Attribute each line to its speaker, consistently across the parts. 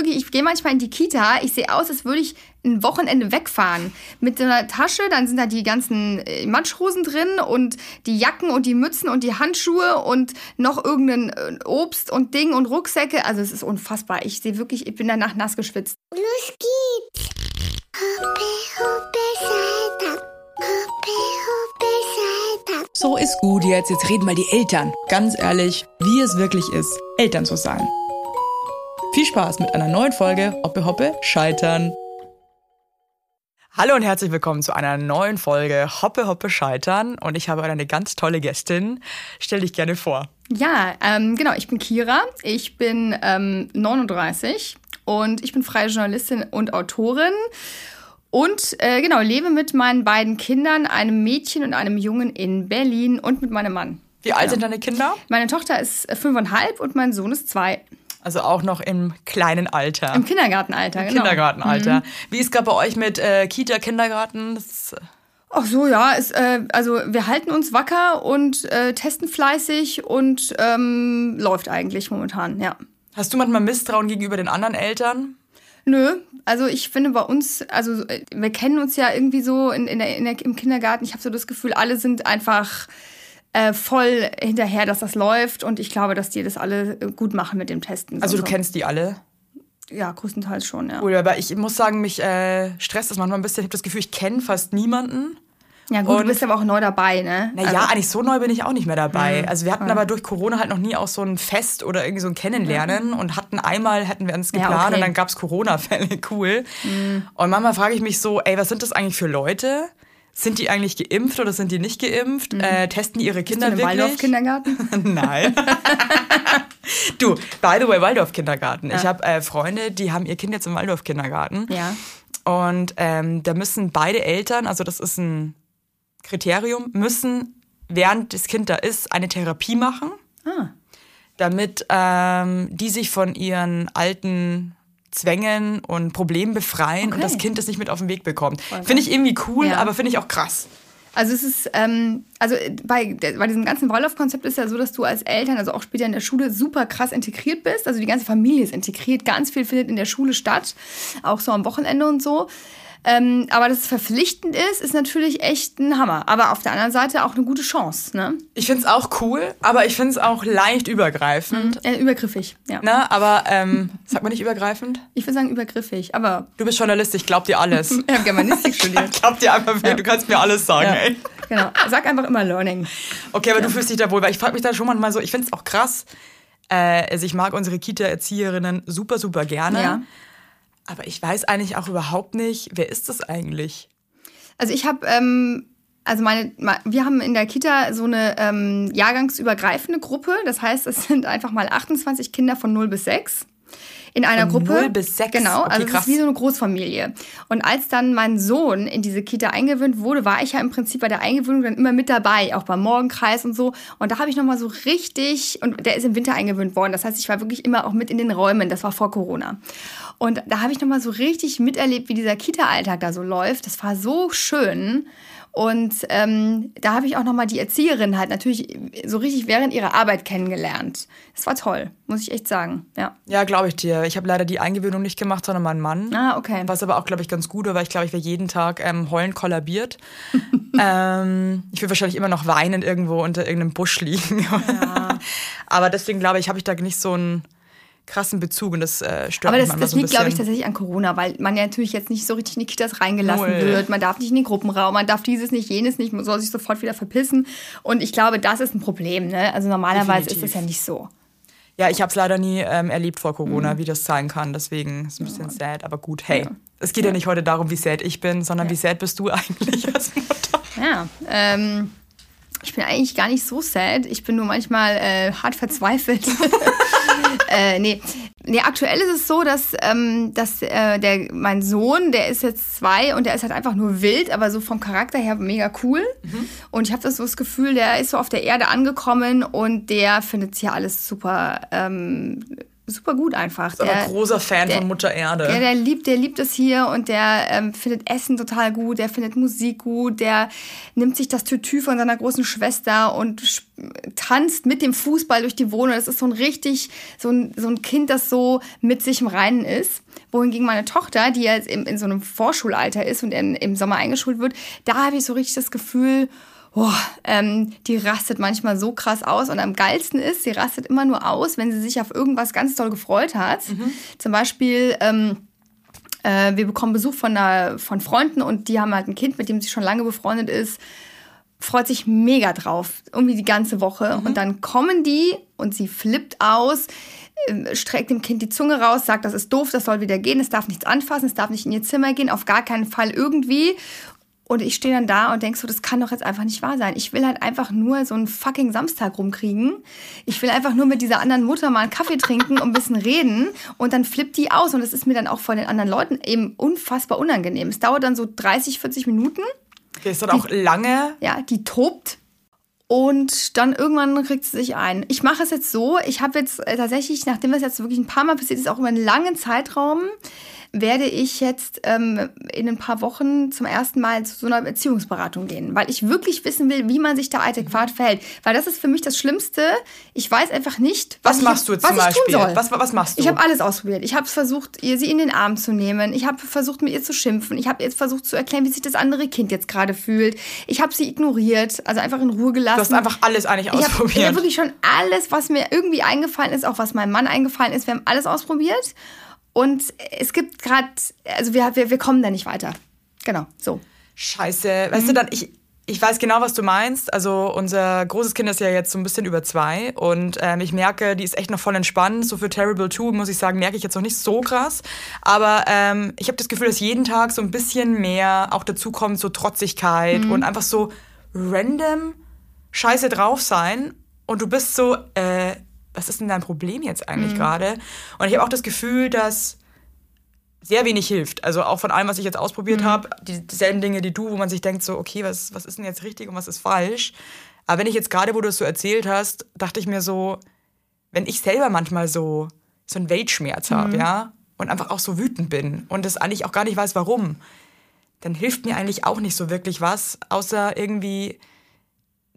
Speaker 1: wirklich, ich gehe manchmal in die Kita, ich sehe aus, als würde ich ein Wochenende wegfahren. Mit so einer Tasche, dann sind da die ganzen äh, Matschhosen drin und die Jacken und die Mützen und die Handschuhe und noch irgendein äh, Obst und Ding und Rucksäcke. Also es ist unfassbar. Ich sehe wirklich, ich bin danach nass geschwitzt.
Speaker 2: Los geht's! Hoppe, hoppe, Saltag. Hoppe, hoppe, Saltag.
Speaker 3: So ist gut jetzt. Jetzt reden mal die Eltern. Ganz ehrlich, wie es wirklich ist, Eltern zu sein. Viel Spaß mit einer neuen Folge Hoppe Hoppe Scheitern. Hallo und herzlich willkommen zu einer neuen Folge Hoppe Hoppe Scheitern. Und ich habe heute eine ganz tolle Gästin. Stell dich gerne vor.
Speaker 1: Ja, ähm, genau, ich bin Kira, ich bin ähm, 39 und ich bin freie Journalistin und Autorin. Und äh, genau, lebe mit meinen beiden Kindern, einem Mädchen und einem Jungen in Berlin und mit meinem Mann.
Speaker 3: Wie alt sind deine Kinder?
Speaker 1: Meine Tochter ist äh, fünfeinhalb und mein Sohn ist zwei.
Speaker 3: Also auch noch im kleinen Alter.
Speaker 1: Im Kindergartenalter, genau.
Speaker 3: Kindergartenalter. Wie ist gerade bei euch mit äh, Kita, Kindergarten? Das,
Speaker 1: Ach so, ja, ist, äh, also wir halten uns wacker und äh, testen fleißig und ähm, läuft eigentlich momentan, ja.
Speaker 3: hast du manchmal Misstrauen gegenüber den anderen Eltern?
Speaker 1: Nö, also ich finde bei uns, also äh, wir kennen uns ja irgendwie so in, in der, in der, im Kindergarten. Ich habe so das Gefühl, alle sind einfach äh, voll hinterher, dass das läuft und ich glaube, dass die das alle äh, gut machen mit dem Testen.
Speaker 3: Also
Speaker 1: So-
Speaker 3: du kennst die alle?
Speaker 1: Ja, größtenteils schon, ja.
Speaker 3: Cool, aber ich muss sagen, mich äh, stresst das manchmal ein bisschen. Ich habe das Gefühl, ich kenne fast niemanden.
Speaker 1: Ja gut,
Speaker 3: Und-
Speaker 1: du bist aber auch neu dabei, ne?
Speaker 3: Naja, eigentlich so neu bin ich auch nicht mehr dabei. Also wir hatten aber durch Corona halt noch nie auch so ein Fest oder irgendwie so ein Kennenlernen und hatten einmal, hätten wir uns
Speaker 1: Ja,
Speaker 3: geplant
Speaker 1: okay.
Speaker 3: und dann gab's Corona-Fälle, cool. Und manchmal frage ich mich so, ey, was sind das eigentlich für Leute? Sind die eigentlich geimpft oder sind die nicht geimpft? Äh, testen die ihre
Speaker 1: Bist du
Speaker 3: Kinder
Speaker 1: in einem
Speaker 3: wirklich?
Speaker 1: Waldorf-Kindergarten?
Speaker 3: Nein. du, by the way, Waldorf-Kindergarten. Ich
Speaker 1: Ja.
Speaker 3: habe äh, Freunde, die haben ihr Kind jetzt im Waldorf-Kindergarten.
Speaker 1: ja.
Speaker 3: Und ähm, da müssen beide Eltern, also das ist ein Kriterium, müssen, während das Kind da ist, eine Therapie machen,
Speaker 1: Ah.
Speaker 3: damit ähm, die sich von ihren alten Zwängen und Problemen befreien und
Speaker 1: Okay.
Speaker 3: das Kind das nicht mit auf den Weg bekommt. Finde ich irgendwie cool,
Speaker 1: Ja.
Speaker 3: aber finde ich auch krass.
Speaker 1: Also es ist, ähm, also bei, bei diesem ganzen Waldorf-Konzept ist ja so, dass du als Eltern, also auch später in der Schule, super krass integriert bist. Also die ganze Familie ist integriert, ganz viel findet in der Schule statt, auch so am Wochenende und so. Ähm, aber dass es verpflichtend ist, ist natürlich echt ein Hammer. Aber auf der anderen Seite auch eine gute Chance, ne?
Speaker 3: Ich finde es auch cool, aber ich finde es auch leicht übergreifend.
Speaker 1: Äh, übergriffig, ja.
Speaker 3: Ne? Aber ähm, sagt man nicht übergreifend?
Speaker 1: Ich würde sagen übergriffig, aber
Speaker 3: Du bist Journalist, ich glaub dir alles.
Speaker 1: ich habe Germanistik studiert.
Speaker 3: Ich glaub dir einfach, du kannst mir alles sagen,
Speaker 1: Ja.
Speaker 3: ey.
Speaker 1: Genau, sag einfach immer Learning.
Speaker 3: Okay, aber du fühlst dich da wohl, weil ich frage mich da schon manchmal so, ich finde es auch krass. Äh, also ich mag unsere Kita-Erzieherinnen super, super gerne.
Speaker 1: Ja.
Speaker 3: Aber ich weiß eigentlich auch überhaupt nicht, wer ist das eigentlich?
Speaker 1: Also ich habe, ähm, also meine, wir haben in der Kita so eine ähm, jahrgangsübergreifende Gruppe. Das heißt, es sind einfach mal 28 Kinder von 0 bis 6 in einer
Speaker 3: Von
Speaker 1: Gruppe.
Speaker 3: 0 bis 6?
Speaker 1: Genau,
Speaker 3: Okay,
Speaker 1: also es ist wie so eine Großfamilie. Und als dann mein Sohn in diese Kita eingewöhnt wurde, war ich ja im Prinzip bei der Eingewöhnung dann immer mit dabei, auch beim Morgenkreis und so. Und da habe ich nochmal so richtig, und der ist im Winter eingewöhnt worden. Das heißt, ich war wirklich immer auch mit in den Räumen. Das war vor Corona. Und da habe ich nochmal so richtig miterlebt, wie dieser Kita-Alltag da so läuft. Das war so schön. Und ähm, da habe ich auch nochmal die Erzieherin halt natürlich so richtig während ihrer Arbeit kennengelernt. Das war toll, muss ich echt sagen. Ja.
Speaker 3: Ja, glaube ich dir. Ich habe leider die Eingewöhnung nicht gemacht, sondern mein Mann.
Speaker 1: Ah, okay.
Speaker 3: Was aber auch, glaube ich, ganz gut war, weil ich glaube, ich wäre jeden Tag ähm, heulend kollabiert. ähm, ich würde wahrscheinlich immer noch weinen irgendwo unter irgendeinem Busch liegen. aber deswegen glaube ich, habe ich da nicht so einen krassen Bezug und das äh, stört
Speaker 1: Aber
Speaker 3: mich
Speaker 1: das, das
Speaker 3: so
Speaker 1: liegt, glaube ich, tatsächlich an Corona, weil man ja natürlich jetzt nicht so richtig in die Kitas reingelassen
Speaker 3: Null.
Speaker 1: wird. Man darf nicht in den Gruppenraum, man darf dieses nicht, jenes nicht, man soll sich sofort wieder verpissen. Und ich glaube, das ist ein Problem. Ne? Also normalerweise
Speaker 3: Definitiv.
Speaker 1: ist es ja nicht so.
Speaker 3: Ja, ich habe es leider nie ähm, erlebt vor
Speaker 1: Mhm.
Speaker 3: Corona, wie das sein kann. Deswegen ist es ein bisschen sad, aber gut. Hey, es geht ja. nicht heute darum, wie sad ich bin, sondern wie sad bist du eigentlich als Mutter?
Speaker 1: Ja, ähm, ich bin eigentlich gar nicht so sad. Ich bin nur manchmal äh, hart verzweifelt. äh, nee. nee, aktuell ist es so, dass, ähm, dass äh, der, mein Sohn, der ist jetzt zwei und der ist halt einfach nur wild, aber so vom Charakter her mega cool. Und ich habe das so das Gefühl, der ist so auf der Erde angekommen und der findet hier alles super. Ähm, super gut einfach.
Speaker 3: Ist aber
Speaker 1: Der-
Speaker 3: großer Fan
Speaker 1: der-
Speaker 3: von Mutter Erde.
Speaker 1: Ja, der liebt, der liebt es hier und der ähm, findet Essen total gut, der findet Musik gut, der nimmt sich das Tütü von seiner großen Schwester und tanzt mit dem Fußball durch die Wohnung. Das ist so ein richtig, so ein, so ein Kind, das so mit sich im Reinen ist. Wohingegen meine Tochter, die jetzt in, in so einem Vorschulalter ist und in, im Sommer eingeschult wird, da habe ich so richtig das Gefühl, Boah, ähm, die rastet manchmal so krass aus. Und am geilsten ist, sie rastet immer nur aus, wenn sie sich auf irgendwas ganz doll gefreut hat. Zum Beispiel, ähm, äh, wir bekommen Besuch von, einer, von Freunden und die haben halt ein Kind, mit dem sie schon lange befreundet ist. Freut sich mega drauf, irgendwie die ganze Woche. Und dann kommen die und sie flippt aus, ähm, streckt dem Kind die Zunge raus, sagt, das ist doof, das soll wieder gehen, es darf nichts anfassen, es darf nicht in ihr Zimmer gehen, auf gar keinen Fall irgendwie. Und ich stehe dann da und denk so, das kann doch jetzt einfach nicht wahr sein. Ich will halt einfach nur so einen fucking Samstag rumkriegen. Ich will einfach nur mit dieser anderen Mutter mal einen Kaffee trinken und ein bisschen reden. Und dann flippt die aus. Und das ist mir dann auch von den anderen Leuten eben unfassbar unangenehm. Es dauert dann so 30, 40 Minuten.
Speaker 3: Okay, ist dann auch lange.
Speaker 1: Ja, die tobt. Und dann irgendwann kriegt sie sich ein. Ich mache es jetzt so, ich habe jetzt äh, tatsächlich, nachdem das jetzt wirklich ein paar Mal passiert ist, auch über einen langen Zeitraum, werde ich jetzt ähm, in ein paar Wochen zum ersten Mal zu so einer Beziehungsberatung gehen, weil ich wirklich wissen will, wie man sich da adäquat verhält. Weil das ist für mich das Schlimmste. Ich weiß einfach nicht,
Speaker 3: Was
Speaker 1: ich
Speaker 3: machst du jetzt
Speaker 1: was
Speaker 3: zum
Speaker 1: ich
Speaker 3: Beispiel?
Speaker 1: tun soll.
Speaker 3: Was, was machst du?
Speaker 1: Ich habe alles ausprobiert. Ich habe versucht, ihr sie in den Arm zu nehmen. Ich habe versucht, mit ihr zu schimpfen. Ich habe jetzt versucht zu erklären, wie sich das andere Kind jetzt gerade fühlt. Ich habe sie ignoriert, also einfach in Ruhe gelassen.
Speaker 3: du hast einfach alles eigentlich
Speaker 1: ich habe
Speaker 3: ausprobiert.
Speaker 1: hab wirklich schon alles, was mir irgendwie eingefallen ist, auch was meinem Mann eingefallen ist. Wir haben alles ausprobiert. Und es gibt gerade, also wir, wir, wir kommen da nicht weiter. Genau, so.
Speaker 3: Scheiße.
Speaker 1: Mhm.
Speaker 3: Weißt du dann, ich, ich weiß genau, was du meinst. Also unser großes Kind ist ja jetzt so ein bisschen über zwei und ähm, ich merke, die ist echt noch voll entspannt. So für Terrible 2, muss ich sagen, merke ich jetzt noch nicht so krass. Aber ähm, ich habe das Gefühl, dass jeden Tag so ein bisschen mehr auch dazu kommt, so Trotzigkeit
Speaker 1: Mhm.
Speaker 3: und einfach so random Scheiße drauf sein. Und du bist so, äh, was ist denn dein Problem jetzt
Speaker 1: Mhm.
Speaker 3: eigentlich gerade? Und ich habe auch das Gefühl, dass sehr wenig hilft. Also auch von allem, was ich jetzt
Speaker 1: Mhm.
Speaker 3: ausprobiert habe, die, dieselben Dinge, die du, wo man sich denkt, so, okay, was, was ist denn jetzt richtig und was ist falsch? Aber wenn ich jetzt gerade, wo du es so erzählt hast, dachte ich mir so, wenn ich selber manchmal so, so einen Weltschmerz habe,
Speaker 1: Mhm.
Speaker 3: ja, und einfach auch so wütend bin und das eigentlich auch gar nicht weiß, warum, dann hilft mir eigentlich auch nicht so wirklich was, außer irgendwie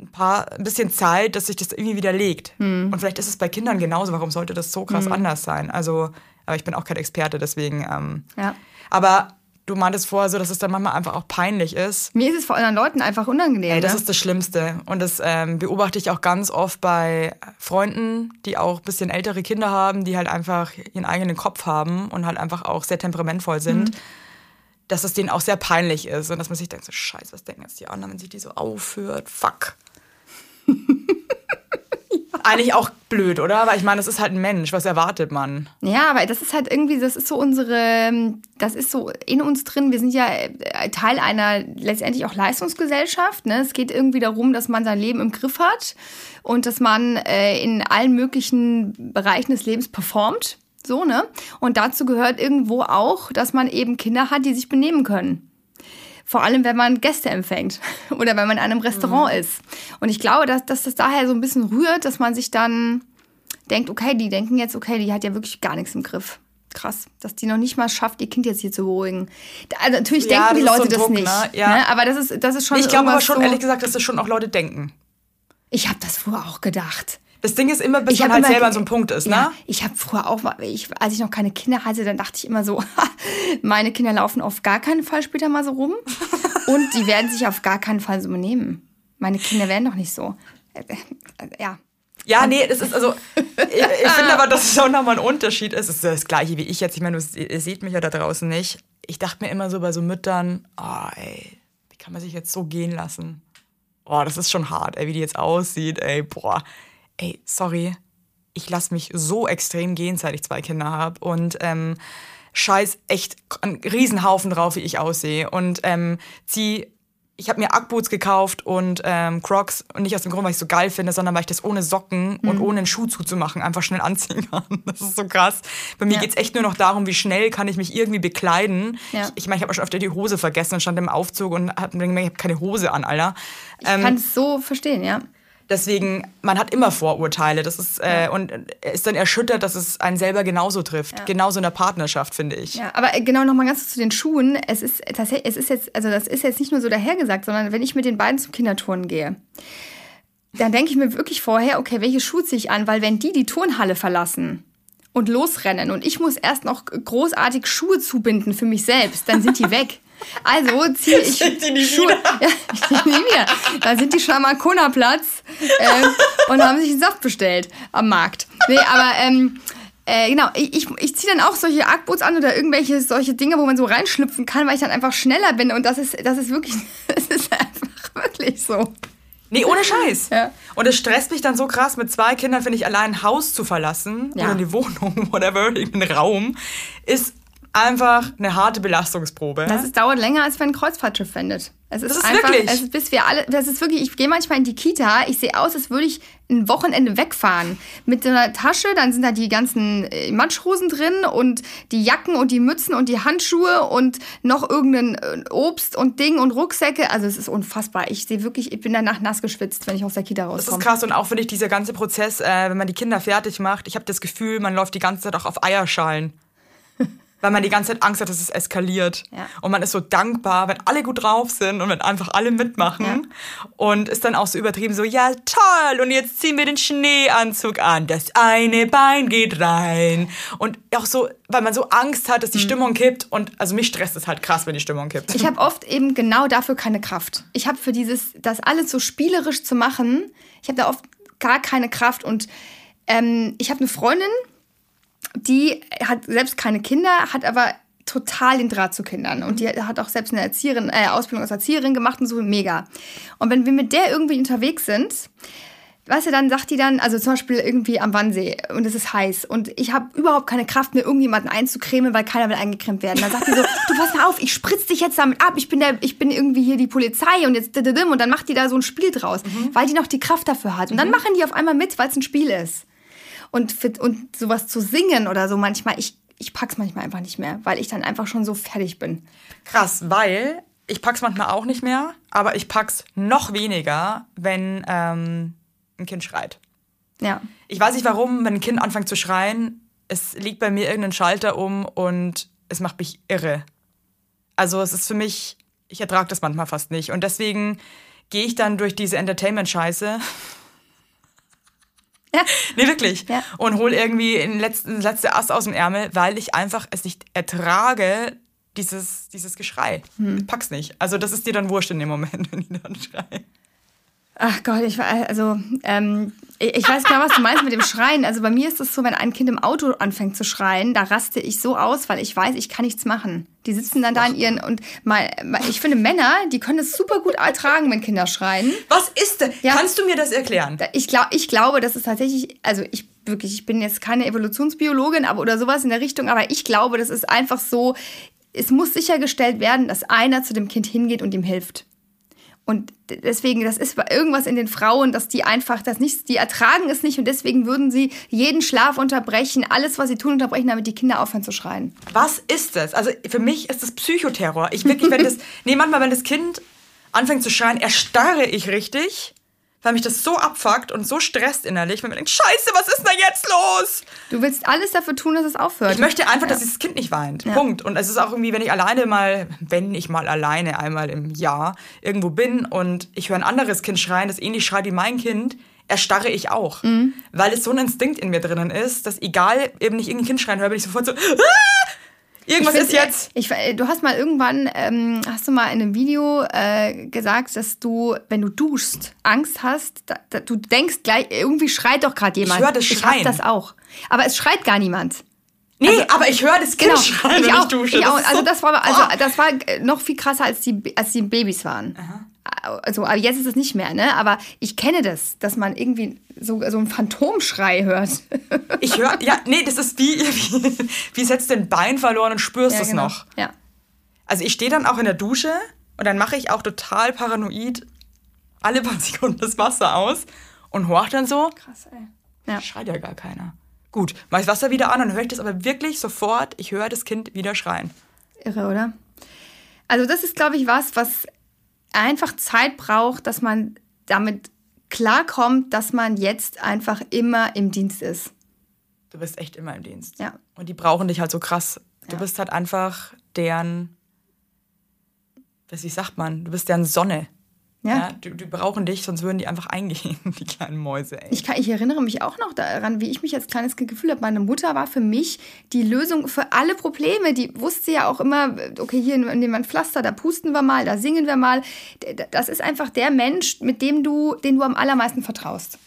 Speaker 3: ein paar, ein bisschen Zeit, dass sich das irgendwie widerlegt.
Speaker 1: Mhm.
Speaker 3: Und vielleicht ist es bei Kindern genauso. Warum sollte das so krass anders sein? Also, aber ich bin auch kein Experte, deswegen. Ähm,
Speaker 1: Ja.
Speaker 3: aber du meintest vorher so, dass es dann manchmal einfach auch peinlich ist.
Speaker 1: Mir ist es vor anderen Leuten einfach unangenehm.
Speaker 3: Ey, das
Speaker 1: ne?
Speaker 3: ist das Schlimmste. Und das ähm, beobachte ich auch ganz oft bei Freunden, die auch ein bisschen ältere Kinder haben, die halt einfach ihren eigenen Kopf haben und halt einfach auch sehr temperamentvoll sind.
Speaker 1: Mhm.
Speaker 3: Dass es denen auch sehr peinlich ist und dass man sich denkt, so scheiße, was denken jetzt die anderen, wenn sich die so aufhört? Fuck. Eigentlich auch blöd, oder? Weil ich meine, das ist halt ein Mensch. Was erwartet man?
Speaker 1: Ja, aber das ist halt irgendwie, das ist so unsere, das ist so in uns drin. Wir sind ja äh, Teil einer letztendlich auch Leistungsgesellschaft. Ne? Es geht irgendwie darum, dass man sein Leben im Griff hat und dass man äh, in allen möglichen Bereichen des Lebens performt. So, ne? Und dazu gehört irgendwo auch, dass man eben Kinder hat, die sich benehmen können. Vor allem, wenn man Gäste empfängt oder wenn man in einem Restaurant ist. Und ich glaube, dass, dass das daher so ein bisschen rührt, dass man sich dann denkt, okay, die denken jetzt, okay, die hat ja wirklich gar nichts im Griff. Krass, dass die noch nicht mal schafft, ihr Kind jetzt hier zu beruhigen. Also natürlich
Speaker 3: Ja,
Speaker 1: denken die
Speaker 3: so
Speaker 1: Leute
Speaker 3: ein
Speaker 1: das
Speaker 3: Druck,
Speaker 1: nicht.
Speaker 3: ne? Ja.
Speaker 1: Ne? Aber das ist, das ist schon
Speaker 3: Ich glaube aber schon,
Speaker 1: so,
Speaker 3: ehrlich gesagt, dass das schon auch Leute denken.
Speaker 1: Ich habe das früher auch gedacht.
Speaker 3: Das Ding ist immer, bis
Speaker 1: Ich
Speaker 3: man halt
Speaker 1: immer-
Speaker 3: selber an so einem Punkt ist, ne?
Speaker 1: Ja, ich habe früher auch mal, ich, als ich noch keine Kinder hatte, dann dachte ich immer so, meine Kinder laufen auf gar keinen Fall später mal so rum und die werden sich auf gar keinen Fall so benehmen. Meine Kinder werden doch nicht so. Ja.
Speaker 3: Ja, nee, das ist also. Ich, ich finde aber, dass es auch nochmal ein Unterschied ist. Es ist das Gleiche wie ich jetzt. Ich meine, du- ihr seht mich ja da draußen nicht. Ich dachte mir immer so bei so Müttern, oh, ey, wie kann man sich jetzt so gehen lassen? Oh, das ist schon hart, ey, wie die jetzt aussieht, ey, boah. Ey, sorry, ich lasse mich so extrem gehen, seit ich zwei Kinder habe. Und ähm, scheiß echt einen Riesenhaufen drauf, wie ich aussehe. Und ähm, zieh ich habe mir Ackboots gekauft und ähm, Crocs und nicht aus dem Grund, weil ich es so geil finde, sondern weil ich das ohne Socken und
Speaker 1: Mhm.
Speaker 3: ohne einen Schuh zuzumachen einfach schnell anziehen kann. Das ist so krass. Bei mir
Speaker 1: Ja.
Speaker 3: geht's echt nur noch darum, wie schnell kann ich mich irgendwie bekleiden.
Speaker 1: Ja.
Speaker 3: Ich ich meine, ich habe auch schon öfter die Hose vergessen und stand im Aufzug und hab mir gemerkt, ich habe keine Hose an, Alter.
Speaker 1: Ich kann es so verstehen, ja.
Speaker 3: Deswegen, man hat immer Vorurteile. Das ist, äh, und ist dann erschüttert, dass es einen selber genauso trifft.
Speaker 1: Ja.
Speaker 3: Genauso in der Partnerschaft, finde ich.
Speaker 1: Ja, aber äh, genau nochmal ganz zu den Schuhen. Es ist, tatsächlich, es ist jetzt, also das ist jetzt nicht nur so dahergesagt, sondern wenn ich mit den beiden zum Kinderturnen gehe, dann denke ich mir wirklich vorher, okay, welche Schuhe ziehe ich an? Weil wenn die die Turnhalle verlassen und losrennen und ich muss erst noch großartig Schuhe zubinden für mich selbst, dann sind die weg. Also ziehe ich Schuhe. Ja, die nie wieder. Da sind die schon am Arkona-Platz äh, und haben sich einen Saft bestellt am Markt. Nee, aber ähm, äh, genau, ich, ich, ich ziehe dann auch solche Argboots an oder irgendwelche solche Dinge, wo man so reinschlüpfen kann, weil ich dann einfach schneller bin und das ist, das ist wirklich, das ist einfach wirklich so.
Speaker 3: Nee, ohne Scheiß.
Speaker 1: Ja.
Speaker 3: Und es stresst mich dann so krass, mit zwei Kindern, finde ich, allein ein Haus zu verlassen
Speaker 1: Ja.
Speaker 3: oder die Wohnung, whatever, irgendeinen Raum, ist einfach eine harte Belastungsprobe.
Speaker 1: Das ist, dauert länger, als wenn ein Kreuzfahrtschiff wendet. Es ist,
Speaker 3: Das ist
Speaker 1: einfach,
Speaker 3: wirklich-
Speaker 1: Es ist, bis wir alle, das ist wirklich, ich gehe manchmal in die Kita, ich sehe aus, als würde ich ein Wochenende wegfahren. Mit so einer Tasche, dann sind da die ganzen äh, Matschhosen drin und die Jacken und die Mützen und die Handschuhe und noch irgendein äh, Obst und Ding und Rucksäcke. Also es ist unfassbar. Ich sehe wirklich, ich bin danach nass geschwitzt, wenn ich aus der Kita
Speaker 3: Das ist
Speaker 1: rauskomme.
Speaker 3: krass und auch finde ich dieser ganze Prozess, äh, wenn man die Kinder fertig macht, ich habe das Gefühl, man läuft die ganze Zeit auch auf Eierschalen. Weil man die ganze Zeit Angst hat, dass es eskaliert.
Speaker 1: Ja.
Speaker 3: Und man ist so dankbar, wenn alle gut drauf sind und wenn einfach alle mitmachen. Und ist dann auch so übertrieben so, ja toll, und jetzt ziehen wir den Schneeanzug an. Das eine Bein geht rein. Und auch so, weil man so Angst hat, dass die Stimmung kippt. Und also mich stresst es halt krass, wenn die Stimmung kippt.
Speaker 1: Ich habe oft eben genau dafür keine Kraft. Ich habe für dieses, das alles so spielerisch zu machen, ich habe da oft gar keine Kraft. Und ähm, ich habe eine Freundin, die hat selbst keine Kinder, hat aber total den Draht zu Kindern. Und die hat auch selbst eine Erzieherin, äh, Ausbildung als Erzieherin gemacht und so mega. Und wenn wir mit der irgendwie unterwegs sind, weißt du, dann sagt die dann, also zum Beispiel irgendwie am Wannsee und es ist heiß und ich habe überhaupt keine Kraft, mir irgendjemanden einzucremen, weil keiner will eingecremt werden. Dann sagt die so, du pass mal auf, ich spritz dich jetzt damit ab, ich bin, der, ich bin irgendwie hier die Polizei und jetzt und dann macht die da so ein Spiel draus, weil die noch die Kraft dafür hat. Und dann machen die auf einmal mit, weil es ein Spiel ist. Und, und sowas zu singen oder so manchmal, ich, ich pack's manchmal einfach nicht mehr, weil ich dann einfach schon so fertig bin.
Speaker 3: Krass, weil ich pack's manchmal auch nicht mehr, aber ich pack's noch weniger, wenn ähm, ein Kind schreit.
Speaker 1: Ja.
Speaker 3: Ich weiß nicht warum, wenn ein Kind anfängt zu schreien, es liegt bei mir irgendein Schalter um und es macht mich irre. Also es ist für mich, ich ertrage das manchmal fast nicht. Und deswegen gehe ich dann durch diese Entertainment-Scheiße.
Speaker 1: Ja.
Speaker 3: Nee, wirklich.
Speaker 1: Ja.
Speaker 3: Und hol irgendwie den letzten, letzte Ast aus dem Ärmel, weil ich einfach es nicht ertrage, dieses, dieses Geschrei.
Speaker 1: Hm.
Speaker 3: Pack's nicht. Also das ist dir dann wurscht in dem Moment, wenn die dann schreien.
Speaker 1: Ach Gott, ich war, also, ähm, ich weiß genau, was du meinst mit dem Schreien. Also bei mir ist es so, wenn ein Kind im Auto anfängt zu schreien, da raste ich so aus, weil ich weiß, ich kann nichts machen. Die sitzen dann da in ihren, und mal, ich finde Männer, die können es super gut ertragen, wenn Kinder schreien.
Speaker 3: Was ist denn?
Speaker 1: Ja.
Speaker 3: Kannst du mir das erklären?
Speaker 1: Ich, glaub, ich glaube, das ist tatsächlich, also ich wirklich, ich bin jetzt keine Evolutionsbiologin aber, oder sowas in der Richtung, aber ich glaube, das ist einfach so, es muss sichergestellt werden, dass einer zu dem Kind hingeht und ihm hilft. Und deswegen, das ist irgendwas in den Frauen, dass die einfach das nicht, die ertragen es nicht und deswegen würden sie jeden Schlaf unterbrechen, alles, was sie tun, unterbrechen, damit die Kinder aufhören zu schreien.
Speaker 3: Was ist das? Also für mich ist das Psychoterror. Ich wirklich, wenn das, nee, manchmal, wenn das Kind anfängt zu schreien, erstarre ich richtig, weil mich das so abfuckt und so stresst innerlich, wenn man denkt, Scheiße, was ist denn da jetzt los?
Speaker 1: Du willst alles dafür tun, dass es aufhört.
Speaker 3: Ich möchte einfach, dass dieses Kind nicht weint. Punkt. Und es ist auch irgendwie, wenn ich alleine mal, wenn ich mal alleine einmal im Jahr irgendwo bin und ich höre ein anderes Kind schreien, das ähnlich schreit wie mein Kind, erstarre ich auch. Weil es so ein Instinkt in mir drinnen ist, dass egal, eben nicht irgendein Kind schreien höre, bin ich sofort so, ah! Irgendwas
Speaker 1: Ich
Speaker 3: ist
Speaker 1: find,
Speaker 3: jetzt.
Speaker 1: Ich, du hast mal irgendwann, ähm, hast du mal in einem Video äh, gesagt, dass du, wenn du duschst, Angst hast, da, da, du denkst gleich, irgendwie schreit doch gerade jemand.
Speaker 3: hör das
Speaker 1: Ich
Speaker 3: Schreien.
Speaker 1: hab das auch. Aber es schreit gar niemand.
Speaker 3: Nee, aber ich höre das Kind schreien,
Speaker 1: ich
Speaker 3: wenn
Speaker 1: auch,
Speaker 3: ich dusche.
Speaker 1: Ich auch.
Speaker 3: ist
Speaker 1: Also
Speaker 3: so-
Speaker 1: das war, also das war noch viel krasser als die, als die Babys waren. Also, jetzt ist es nicht mehr, ne? Aber ich kenne das, dass man irgendwie so, so einen Phantomschrei hört.
Speaker 3: Ich höre, ja, nee, das ist wie, wie, wie setzt den Bein verloren und spürst
Speaker 1: Ja,
Speaker 3: es
Speaker 1: genau.
Speaker 3: noch.
Speaker 1: Ja.
Speaker 3: Also ich stehe dann auch in der Dusche und dann mache ich auch total paranoid alle paar Sekunden das Wasser aus und horch dann so,
Speaker 1: Krass, ey. Ja.
Speaker 3: schreit ja gar keiner. Gut, mach ich das Wasser wieder an und höre ich das aber wirklich sofort, ich höre das Kind wieder schreien.
Speaker 1: Irre, oder? Also das ist, glaube ich, was, was einfach Zeit braucht, dass man damit klarkommt, dass man jetzt einfach immer im Dienst ist.
Speaker 3: Du bist echt immer im Dienst.
Speaker 1: Ja.
Speaker 3: Und die brauchen dich halt so krass. Du
Speaker 1: Ja.
Speaker 3: bist halt einfach deren, was wie sagt man, du bist deren Sonne.
Speaker 1: Ja.
Speaker 3: Ja, die, die brauchen dich, sonst würden die einfach eingehen, die kleinen Mäuse, ey.
Speaker 1: Ich, kann, ich erinnere mich auch noch daran, wie ich mich als kleines Kind gefühlt habe. Meine Mutter war für mich die Lösung für alle Probleme. Die wusste ja auch immer, okay, hier nehmen wir ein Pflaster, da pusten wir mal, da singen wir mal. Das ist einfach der Mensch, mit dem du, den du am allermeisten vertraust.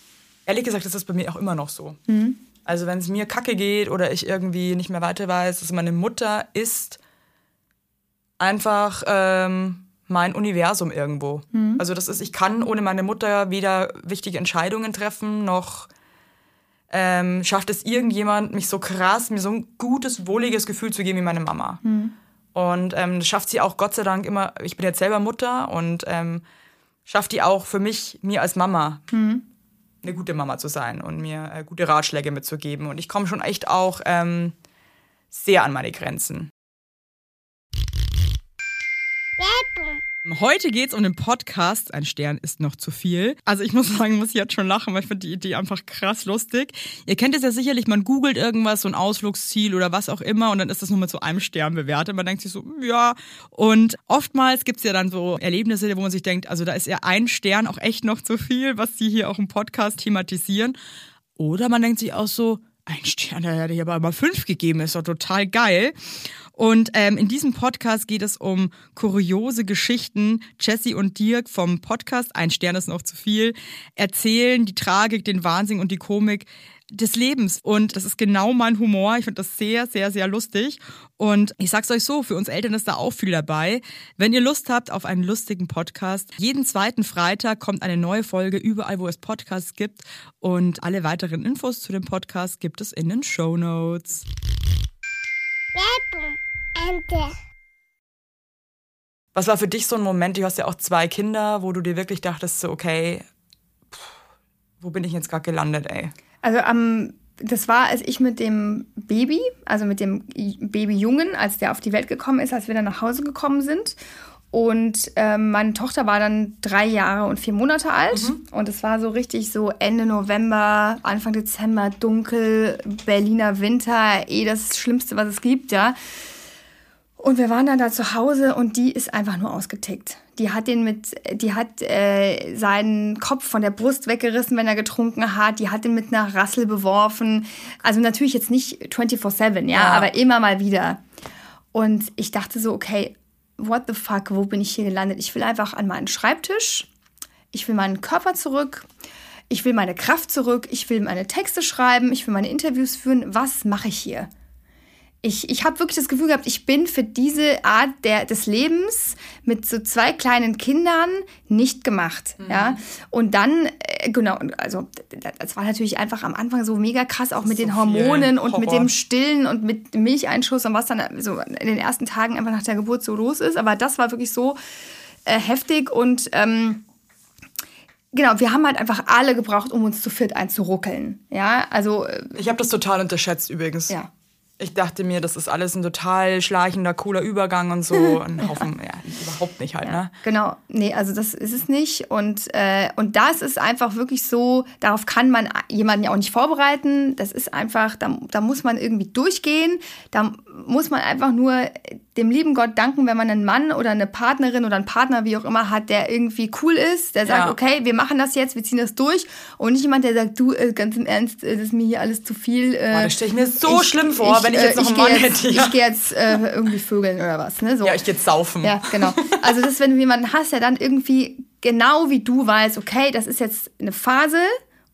Speaker 3: Ehrlich gesagt ist das bei mir auch immer noch so. Also wenn es mir kacke geht oder ich irgendwie nicht mehr weiter weiß, dass meine Mutter ist einfach ähm, mein Universum irgendwo. Also das ist, ich kann ohne meine Mutter weder wichtige Entscheidungen treffen, noch ähm, schafft es irgendjemand, mich so krass, mir so ein gutes, wohliges Gefühl zu geben wie meine Mama. Und ähm, das schafft sie auch Gott sei Dank immer, ich bin jetzt selber Mutter und ähm, schafft die auch für mich, mir als Mama eine gute Mama zu sein und mir äh, gute Ratschläge mitzugeben. Und ich komme schon echt auch ähm, sehr an meine Grenzen. Heute geht es um den Podcast. Ein Stern ist noch zu viel. Also ich muss sagen, muss ich jetzt schon lachen, weil ich finde die Idee einfach krass lustig. Ihr kennt es ja sicherlich, man googelt irgendwas, so ein Ausflugsziel oder was auch immer und dann ist das nur mit so einem Stern bewertet. Man denkt sich so, ja. Und oftmals gibt es ja dann so Erlebnisse, wo man sich denkt, also da ist ja ein Stern auch echt noch zu viel, was die hier auch im Podcast thematisieren. Oder man denkt sich auch so, ein Stern, der hätte ich aber mal fünf gegeben, ist doch total geil. Und ähm, in diesem Podcast geht es um kuriose Geschichten. Jesse und Dirk vom Podcast Ein Stern ist noch zu viel erzählen die Tragik, den Wahnsinn und die Komik des Lebens. Und das ist genau mein Humor. Ich finde das sehr, sehr, sehr lustig. Und ich sag's euch so, für uns Eltern ist da auch viel dabei. Wenn ihr Lust habt auf einen lustigen Podcast, jeden zweiten Freitag kommt eine neue Folge überall, wo es Podcasts gibt. Und alle weiteren Infos zu dem Podcast gibt es in den Show Notes.
Speaker 2: Ente.
Speaker 3: Was war für dich so ein Moment, du hast ja auch zwei Kinder, wo du dir wirklich dachtest, so, okay, pff, wo bin ich jetzt gerade gelandet, ey?
Speaker 1: Also am das war, als ich mit dem Baby, also mit dem Babyjungen, als der auf die Welt gekommen ist, als wir dann nach Hause gekommen sind. Und ähm, meine Tochter war dann drei Jahre und vier Monate alt. Und es war so richtig so Ende November, Anfang Dezember, dunkel, Berliner Winter, eh das Schlimmste, was es gibt, ja. Und wir waren dann da zu Hause und die ist einfach nur ausgetickt. Die hat den mit, die hat äh, seinen Kopf von der Brust weggerissen, wenn er getrunken hat. Die hat den mit einer Rassel beworfen. Also natürlich jetzt nicht 24-7, ja,
Speaker 3: Ja.
Speaker 1: aber immer mal wieder. Und ich dachte so, okay, what the fuck, wo bin ich hier gelandet? Ich will einfach an meinen Schreibtisch. Ich will meinen Körper zurück. Ich will meine Kraft zurück. Ich will meine Texte schreiben. Ich will meine Interviews führen. Was mache ich hier? Ich, ich habe wirklich das Gefühl gehabt, ich bin für diese Art der, des Lebens mit so zwei kleinen Kindern nicht gemacht. Ja? Und dann, äh, genau, also das war natürlich einfach am Anfang so mega krass, auch mit den
Speaker 3: so viel
Speaker 1: Hormonen und mit dem Stillen und mit dem Milcheinschuss und was dann so in den ersten Tagen einfach nach der Geburt so los ist. Aber das war wirklich so äh, heftig und ähm, genau, wir haben halt einfach alle gebraucht, um uns zu viert einzuruckeln. Ja, also äh,
Speaker 3: Ich habe das total unterschätzt übrigens.
Speaker 1: ja.
Speaker 3: Ich dachte mir, das ist alles ein total schleichender, cooler Übergang und so. Ein Haufen, ja, überhaupt nicht halt, ne?
Speaker 1: Genau, nee, also das ist es nicht. Und, äh, und das ist einfach wirklich so, darauf kann man jemanden ja auch nicht vorbereiten. Das ist einfach, da, da muss man irgendwie durchgehen. Da muss man einfach nur dem lieben Gott danken, wenn man einen Mann oder eine Partnerin oder einen Partner, wie auch immer, hat, der irgendwie cool ist, der sagt,
Speaker 3: Ja.
Speaker 1: okay, wir machen das jetzt, wir ziehen das durch. Und nicht jemand, der sagt, du, äh, ganz im Ernst, äh, das ist mir hier alles zu viel. Äh,
Speaker 3: Boah, das stell ich mir so schlimm vor, wenn ich jetzt noch einen Mann hätte, ja.
Speaker 1: Ich gehe jetzt äh, irgendwie vögeln oder was, ne? So.
Speaker 3: Ja, ich geh jetzt saufen.
Speaker 1: Ja, genau. Also das ist, wenn du jemanden hast, der dann irgendwie genau wie du weißt, okay, das ist jetzt eine Phase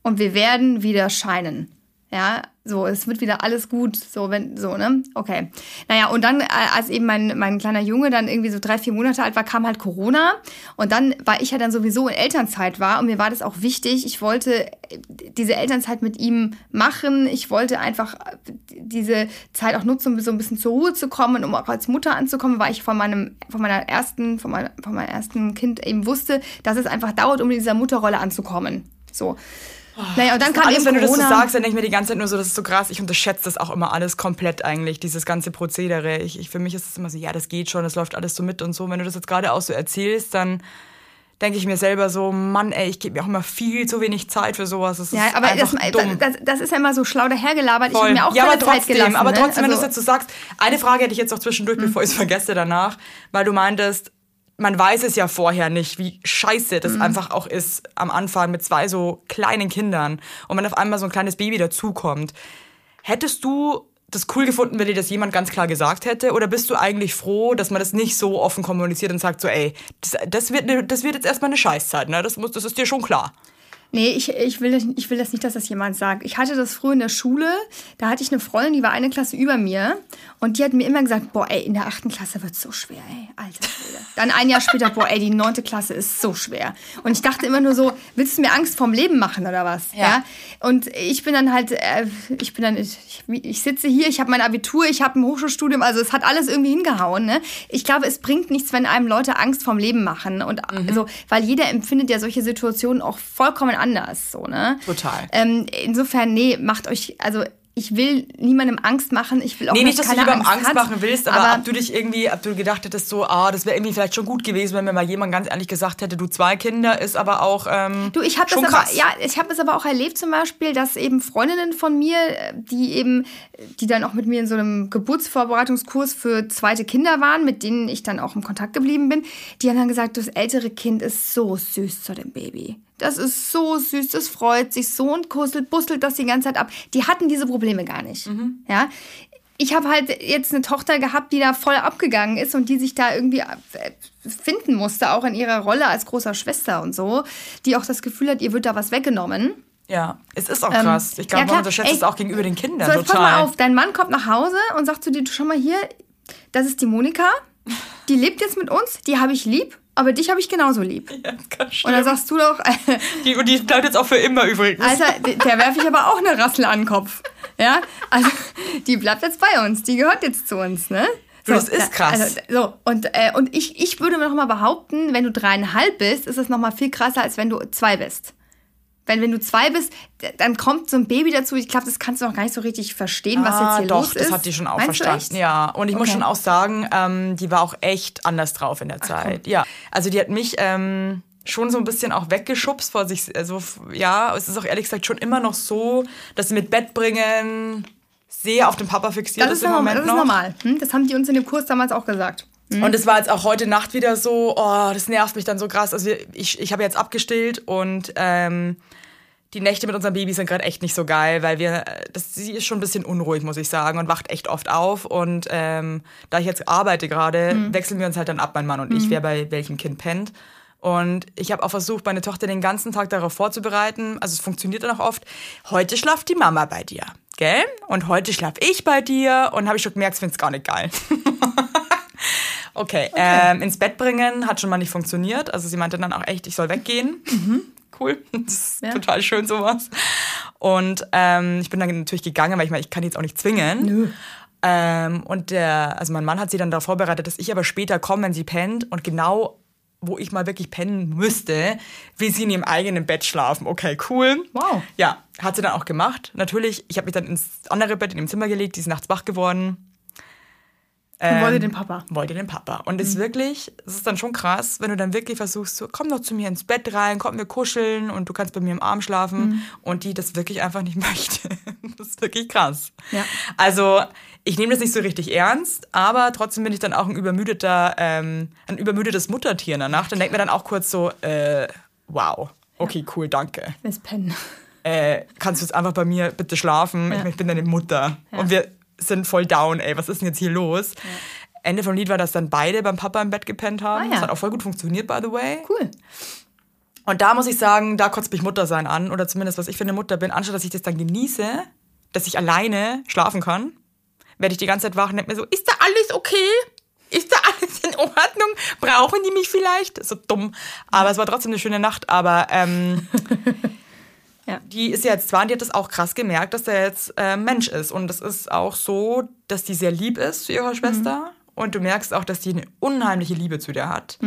Speaker 1: und wir werden wieder scheinen. Ja, so, es wird wieder alles gut, so, wenn, so, ne? Okay. Naja, und dann, äh, als eben mein, mein kleiner Junge dann irgendwie so drei, vier Monate alt war, kam halt Corona. Und dann, weil ich ja dann sowieso in Elternzeit war und mir war das auch wichtig, ich wollte äh, diese Elternzeit mit ihm machen. Ich wollte einfach äh, diese Zeit auch nutzen, um so ein bisschen zur Ruhe zu kommen, um auch als Mutter anzukommen, weil ich von meinem, von meiner ersten, von, meiner, von meinem ersten Kind eben wusste, dass es einfach dauert, um in dieser Mutterrolle anzukommen. So. Naja, und dann kam
Speaker 3: Alles, wenn du das so
Speaker 1: Corona.
Speaker 3: sagst, dann denke ich mir die ganze Zeit nur so, das ist so krass. Ich unterschätze das auch immer alles komplett eigentlich, dieses ganze Prozedere. Ich, ich, für mich ist es immer so, ja, das geht schon, das läuft alles so mit und so. Wenn du das jetzt gerade auch so erzählst, dann denke ich mir selber so, Mann, ey, ich gebe mir auch immer viel zu wenig Zeit für sowas. Das ist
Speaker 1: Ja, aber das, das, das ist ja immer so schlau dahergelabert. Ich
Speaker 3: Voll.
Speaker 1: habe mir auch
Speaker 3: ja,
Speaker 1: keine
Speaker 3: aber
Speaker 1: Zeit
Speaker 3: trotzdem,
Speaker 1: gelassen.
Speaker 3: aber
Speaker 1: ne?
Speaker 3: trotzdem, wenn du es
Speaker 1: Also-
Speaker 3: jetzt so sagst, eine Frage hätte ich jetzt noch zwischendurch, bevor ich es vergesse danach, weil du meintest, man weiß es ja vorher nicht, wie scheiße das einfach auch ist am Anfang mit zwei so kleinen Kindern und wenn auf einmal so ein kleines Baby dazukommt. Hättest du das cool gefunden, wenn dir das jemand ganz klar gesagt hätte? Oder bist du eigentlich froh, dass man das nicht so offen kommuniziert und sagt so, ey, das, das, wird, ne- das wird jetzt erstmal eine Scheißzeit, ne? Das, muss, das ist dir schon klar.
Speaker 1: Nee, ich, ich, will, das- ich will das nicht, dass das jemand sagt. Ich hatte das früher in der Schule. Da hatte ich eine Freundin, die war eine Klasse über mir. Und die hat mir immer gesagt, boah, ey, in der achten Klasse wird's so schwer, ey. Alter Schwede. Dann ein Jahr später, boah, ey, die neunte Klasse ist so schwer. Und ich dachte immer nur so, willst du mir Angst vorm Leben machen oder was?
Speaker 3: Ja.
Speaker 1: Und ich bin dann halt, äh, ich bin dann, ich, ich sitze hier, ich habe mein Abitur, ich habe ein Hochschulstudium, also es hat alles irgendwie hingehauen. Ne? Ich glaube, es bringt nichts, wenn einem Leute Angst vorm Leben machen. Und also, weil jeder empfindet ja solche Situationen auch vollkommen anders. So, ne?
Speaker 3: Total.
Speaker 1: Ähm, insofern, nee, macht euch, also ich will niemandem Angst machen. Ich will auch
Speaker 3: Nee, nicht, dass du lieber Angst,
Speaker 1: hat,
Speaker 3: machen willst, aber, ob du dich irgendwie, ob du gedacht hättest, so, ah, das wäre irgendwie vielleicht schon gut gewesen, wenn mir mal jemand ganz ehrlich gesagt hätte, du zwei Kinder, ist aber auch ähm,
Speaker 1: Du, ich habe das
Speaker 3: schon
Speaker 1: aber,
Speaker 3: krass.
Speaker 1: ja, ich habe es aber auch erlebt zum Beispiel, dass eben Freundinnen von mir, die eben, die dann auch mit mir in so einem Geburtsvorbereitungskurs für zweite Kinder waren, mit denen ich dann auch im Kontakt geblieben bin, die haben dann gesagt, das ältere Kind ist so süß zu dem Baby. Das ist so süß, das freut sich so und kuschelt, bustelt das die ganze Zeit ab. Die hatten diese Probleme gar nicht.
Speaker 3: Mhm.
Speaker 1: Ja. Ich habe halt jetzt eine Tochter gehabt, die da voll abgegangen ist und die sich da irgendwie äh, finden musste, auch in ihrer Rolle als großer Schwester und so, die auch das Gefühl hat, ihr wird da was weggenommen.
Speaker 3: Ja, es ist auch krass. Ich glaube,
Speaker 1: Ähm, ja,
Speaker 3: man unterschätzt
Speaker 1: Ey,
Speaker 3: es auch gegenüber den Kindern
Speaker 1: So, jetzt pass
Speaker 3: total.
Speaker 1: mal auf, dein Mann kommt nach Hause und sagt zu dir, du schau mal hier, das ist die Monika, die lebt jetzt mit uns, die habe ich lieb, aber dich habe ich genauso lieb.
Speaker 3: Ja, ganz
Speaker 1: Und
Speaker 3: schlimm.
Speaker 1: dann sagst du doch,
Speaker 3: die, und die bleibt jetzt auch für immer übrigens.
Speaker 1: Alter, der werfe ich aber auch eine Rassel an den Kopf. Ja, also die bleibt jetzt bei uns, die gehört jetzt zu uns, ne?
Speaker 3: Du, das ist krass.
Speaker 1: Also, so, und, äh, und ich, ich würde noch mal behaupten, wenn du dreieinhalb bist, ist das noch mal viel krasser, als wenn du zwei bist. Wenn, wenn du zwei bist, dann kommt so ein Baby dazu. Ich glaube, das kannst du noch gar nicht so richtig verstehen, was jetzt hier
Speaker 3: Ah, doch,
Speaker 1: los ist.
Speaker 3: das hat die schon auch
Speaker 1: Meinst
Speaker 3: verstanden. Ja, und ich muss
Speaker 1: Okay.
Speaker 3: schon auch sagen, ähm, die war auch echt anders drauf in der Zeit. Ja, also die hat mich ähm, schon so ein bisschen auch weggeschubst vor sich. Also ja, es ist auch ehrlich gesagt schon immer noch so, dass sie mit Bett bringen sehr auf den Papa fixiert
Speaker 1: Das
Speaker 3: ist
Speaker 1: ist,
Speaker 3: im
Speaker 1: normal,
Speaker 3: Moment
Speaker 1: das ist
Speaker 3: noch.
Speaker 1: normal. Hm? Das haben die uns in dem Kurs damals auch gesagt.
Speaker 3: Und es war jetzt auch heute Nacht wieder so, oh, das nervt mich dann so krass. Also ich, ich habe jetzt abgestillt und ähm, die Nächte mit unserem Baby sind gerade echt nicht so geil, weil wir, äh, das, sie ist schon ein bisschen unruhig, muss ich sagen, und wacht echt oft auf. Und ähm, da ich jetzt arbeite gerade, wechseln wir uns halt dann ab, mein Mann und ich, wer bei welchem Kind pennt. Und ich habe auch versucht, meine Tochter den ganzen Tag darauf vorzubereiten. Also es funktioniert dann auch oft. Heute schlaft die Mama bei dir, gell? Und heute schlaf ich bei dir. Und habe ich schon gemerkt, ich finde es gar nicht geil. Okay, Ähm, ins Bett bringen hat schon mal nicht funktioniert. Also sie meinte dann auch echt, ich soll weggehen. Cool, das ist
Speaker 1: Ja.
Speaker 3: total schön sowas. Und ähm, ich bin dann natürlich gegangen, weil ich meine, ich kann die jetzt auch nicht zwingen.
Speaker 1: Nö.
Speaker 3: Ähm, und der, also mein Mann hat sie dann darauf vorbereitet, dass ich aber später komme, wenn sie pennt. Und genau, wo ich mal wirklich pennen müsste, will sie in ihrem eigenen Bett schlafen. Okay, cool.
Speaker 1: Wow.
Speaker 3: Ja, hat sie dann auch gemacht. Natürlich, ich habe mich dann ins andere Bett in dem Zimmer gelegt, die ist nachts wach geworden.
Speaker 1: Und wollte
Speaker 3: Ähm,
Speaker 1: den Papa.
Speaker 3: Wollte den Papa. Und
Speaker 1: Mhm.
Speaker 3: es ist wirklich, es ist dann schon krass, wenn du dann wirklich versuchst, so, komm doch zu mir ins Bett rein, komm, wir kuscheln und du kannst bei mir im Arm schlafen
Speaker 1: Mhm.
Speaker 3: und die das wirklich einfach nicht möchte. Das ist wirklich krass.
Speaker 1: Ja.
Speaker 3: Also, ich nehme das nicht so richtig ernst, aber trotzdem bin ich dann auch ein übermüdeter, ähm, ein übermüdetes Muttertier in der Nacht und denke mir dann auch kurz so, äh, wow, okay, cool, danke.
Speaker 1: Miss Penn.
Speaker 3: Äh, kannst du jetzt einfach bei mir bitte schlafen?
Speaker 1: Ja.
Speaker 3: Ich bin deine Mutter. Und wir sind voll down, ey, was ist denn jetzt hier los? Ende vom Lied war, dass dann beide beim Papa im Bett gepennt haben.
Speaker 1: Ah, ja.
Speaker 3: Das hat auch voll gut funktioniert, by the way.
Speaker 1: Cool.
Speaker 3: Und da muss ich sagen, da kotzt mich Muttersein an. Oder zumindest, was ich für eine Mutter bin. Anstatt, dass ich das dann genieße, dass ich alleine schlafen kann, werde ich die ganze Zeit wach und denke mir so, ist da alles okay? Ist da alles in Ordnung? Brauchen die mich vielleicht? So dumm. Aber es war trotzdem eine schöne Nacht. Aber ähm,
Speaker 1: Ja.
Speaker 3: die ist ja jetzt zwar, und die hat das auch krass gemerkt, dass der jetzt äh, Mensch ist. Und es ist auch so, dass die sehr lieb ist zu ihrer Schwester. Und du merkst auch, dass die eine unheimliche Liebe zu dir hat.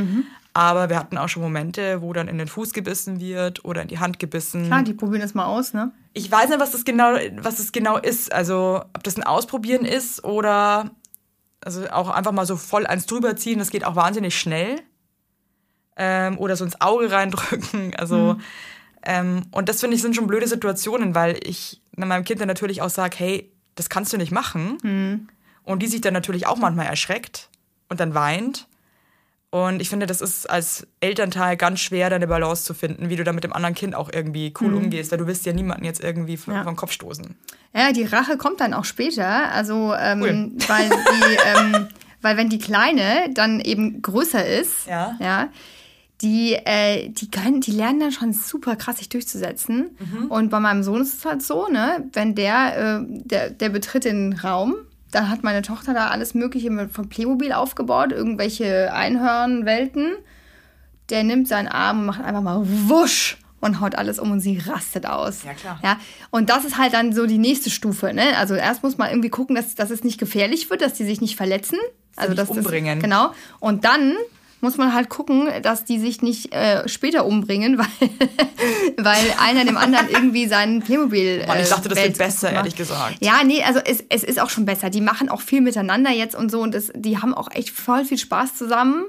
Speaker 3: Aber wir hatten auch schon Momente, wo dann in den Fuß gebissen wird oder in die Hand gebissen.
Speaker 1: Klar, die probieren das mal aus, ne?
Speaker 3: Ich weiß nicht, was das genau, was das genau ist. Also, ob das ein Ausprobieren ist oder also auch einfach mal so voll eins drüber ziehen. Das geht auch wahnsinnig schnell. ähm, oder so ins Auge reindrücken. Also, ähm, und das finde ich sind schon blöde Situationen, weil ich meinem Kind dann natürlich auch sage, hey, das kannst du nicht machen. Und die sich dann natürlich auch manchmal erschreckt und dann weint. Und ich finde, das ist als Elternteil ganz schwer, deine Balance zu finden, wie du da mit dem anderen Kind auch irgendwie cool umgehst, weil du willst ja niemanden jetzt irgendwie vom,
Speaker 1: Ja.
Speaker 3: vom Kopf stoßen.
Speaker 1: Ja, die Rache kommt dann auch später. Also, ähm,
Speaker 3: Cool.
Speaker 1: weil, die, ähm, weil wenn die Kleine dann eben größer ist,
Speaker 3: Ja.
Speaker 1: ja die, äh, die, können, die lernen dann schon super krass sich durchzusetzen.
Speaker 3: Mhm.
Speaker 1: Und bei meinem Sohn ist es halt so, ne, wenn der, äh, der, der betritt den Raum, dann hat meine Tochter da alles Mögliche von Playmobil aufgebaut, irgendwelche Einhörnwelten. Der nimmt seinen Arm und macht einfach mal wusch und haut alles um und sie rastet aus.
Speaker 3: Ja, klar.
Speaker 1: Ja, und das ist halt dann so die nächste Stufe. Ne? Also erst muss man irgendwie gucken, dass, dass es nicht gefährlich wird, dass die sich nicht verletzen. Also
Speaker 3: nicht
Speaker 1: dass
Speaker 3: umbringen.
Speaker 1: Das, genau. Und dann muss man halt gucken, dass die sich nicht äh, später umbringen, weil, weil einer dem anderen irgendwie seinen Playmobil.
Speaker 3: Mann, ich
Speaker 1: äh,
Speaker 3: dachte, das wird
Speaker 1: Welt
Speaker 3: besser,
Speaker 1: macht.
Speaker 3: ehrlich gesagt.
Speaker 1: Ja, nee, also es, es ist auch schon besser. Die machen auch viel miteinander jetzt und so und das, die haben auch echt voll viel Spaß zusammen.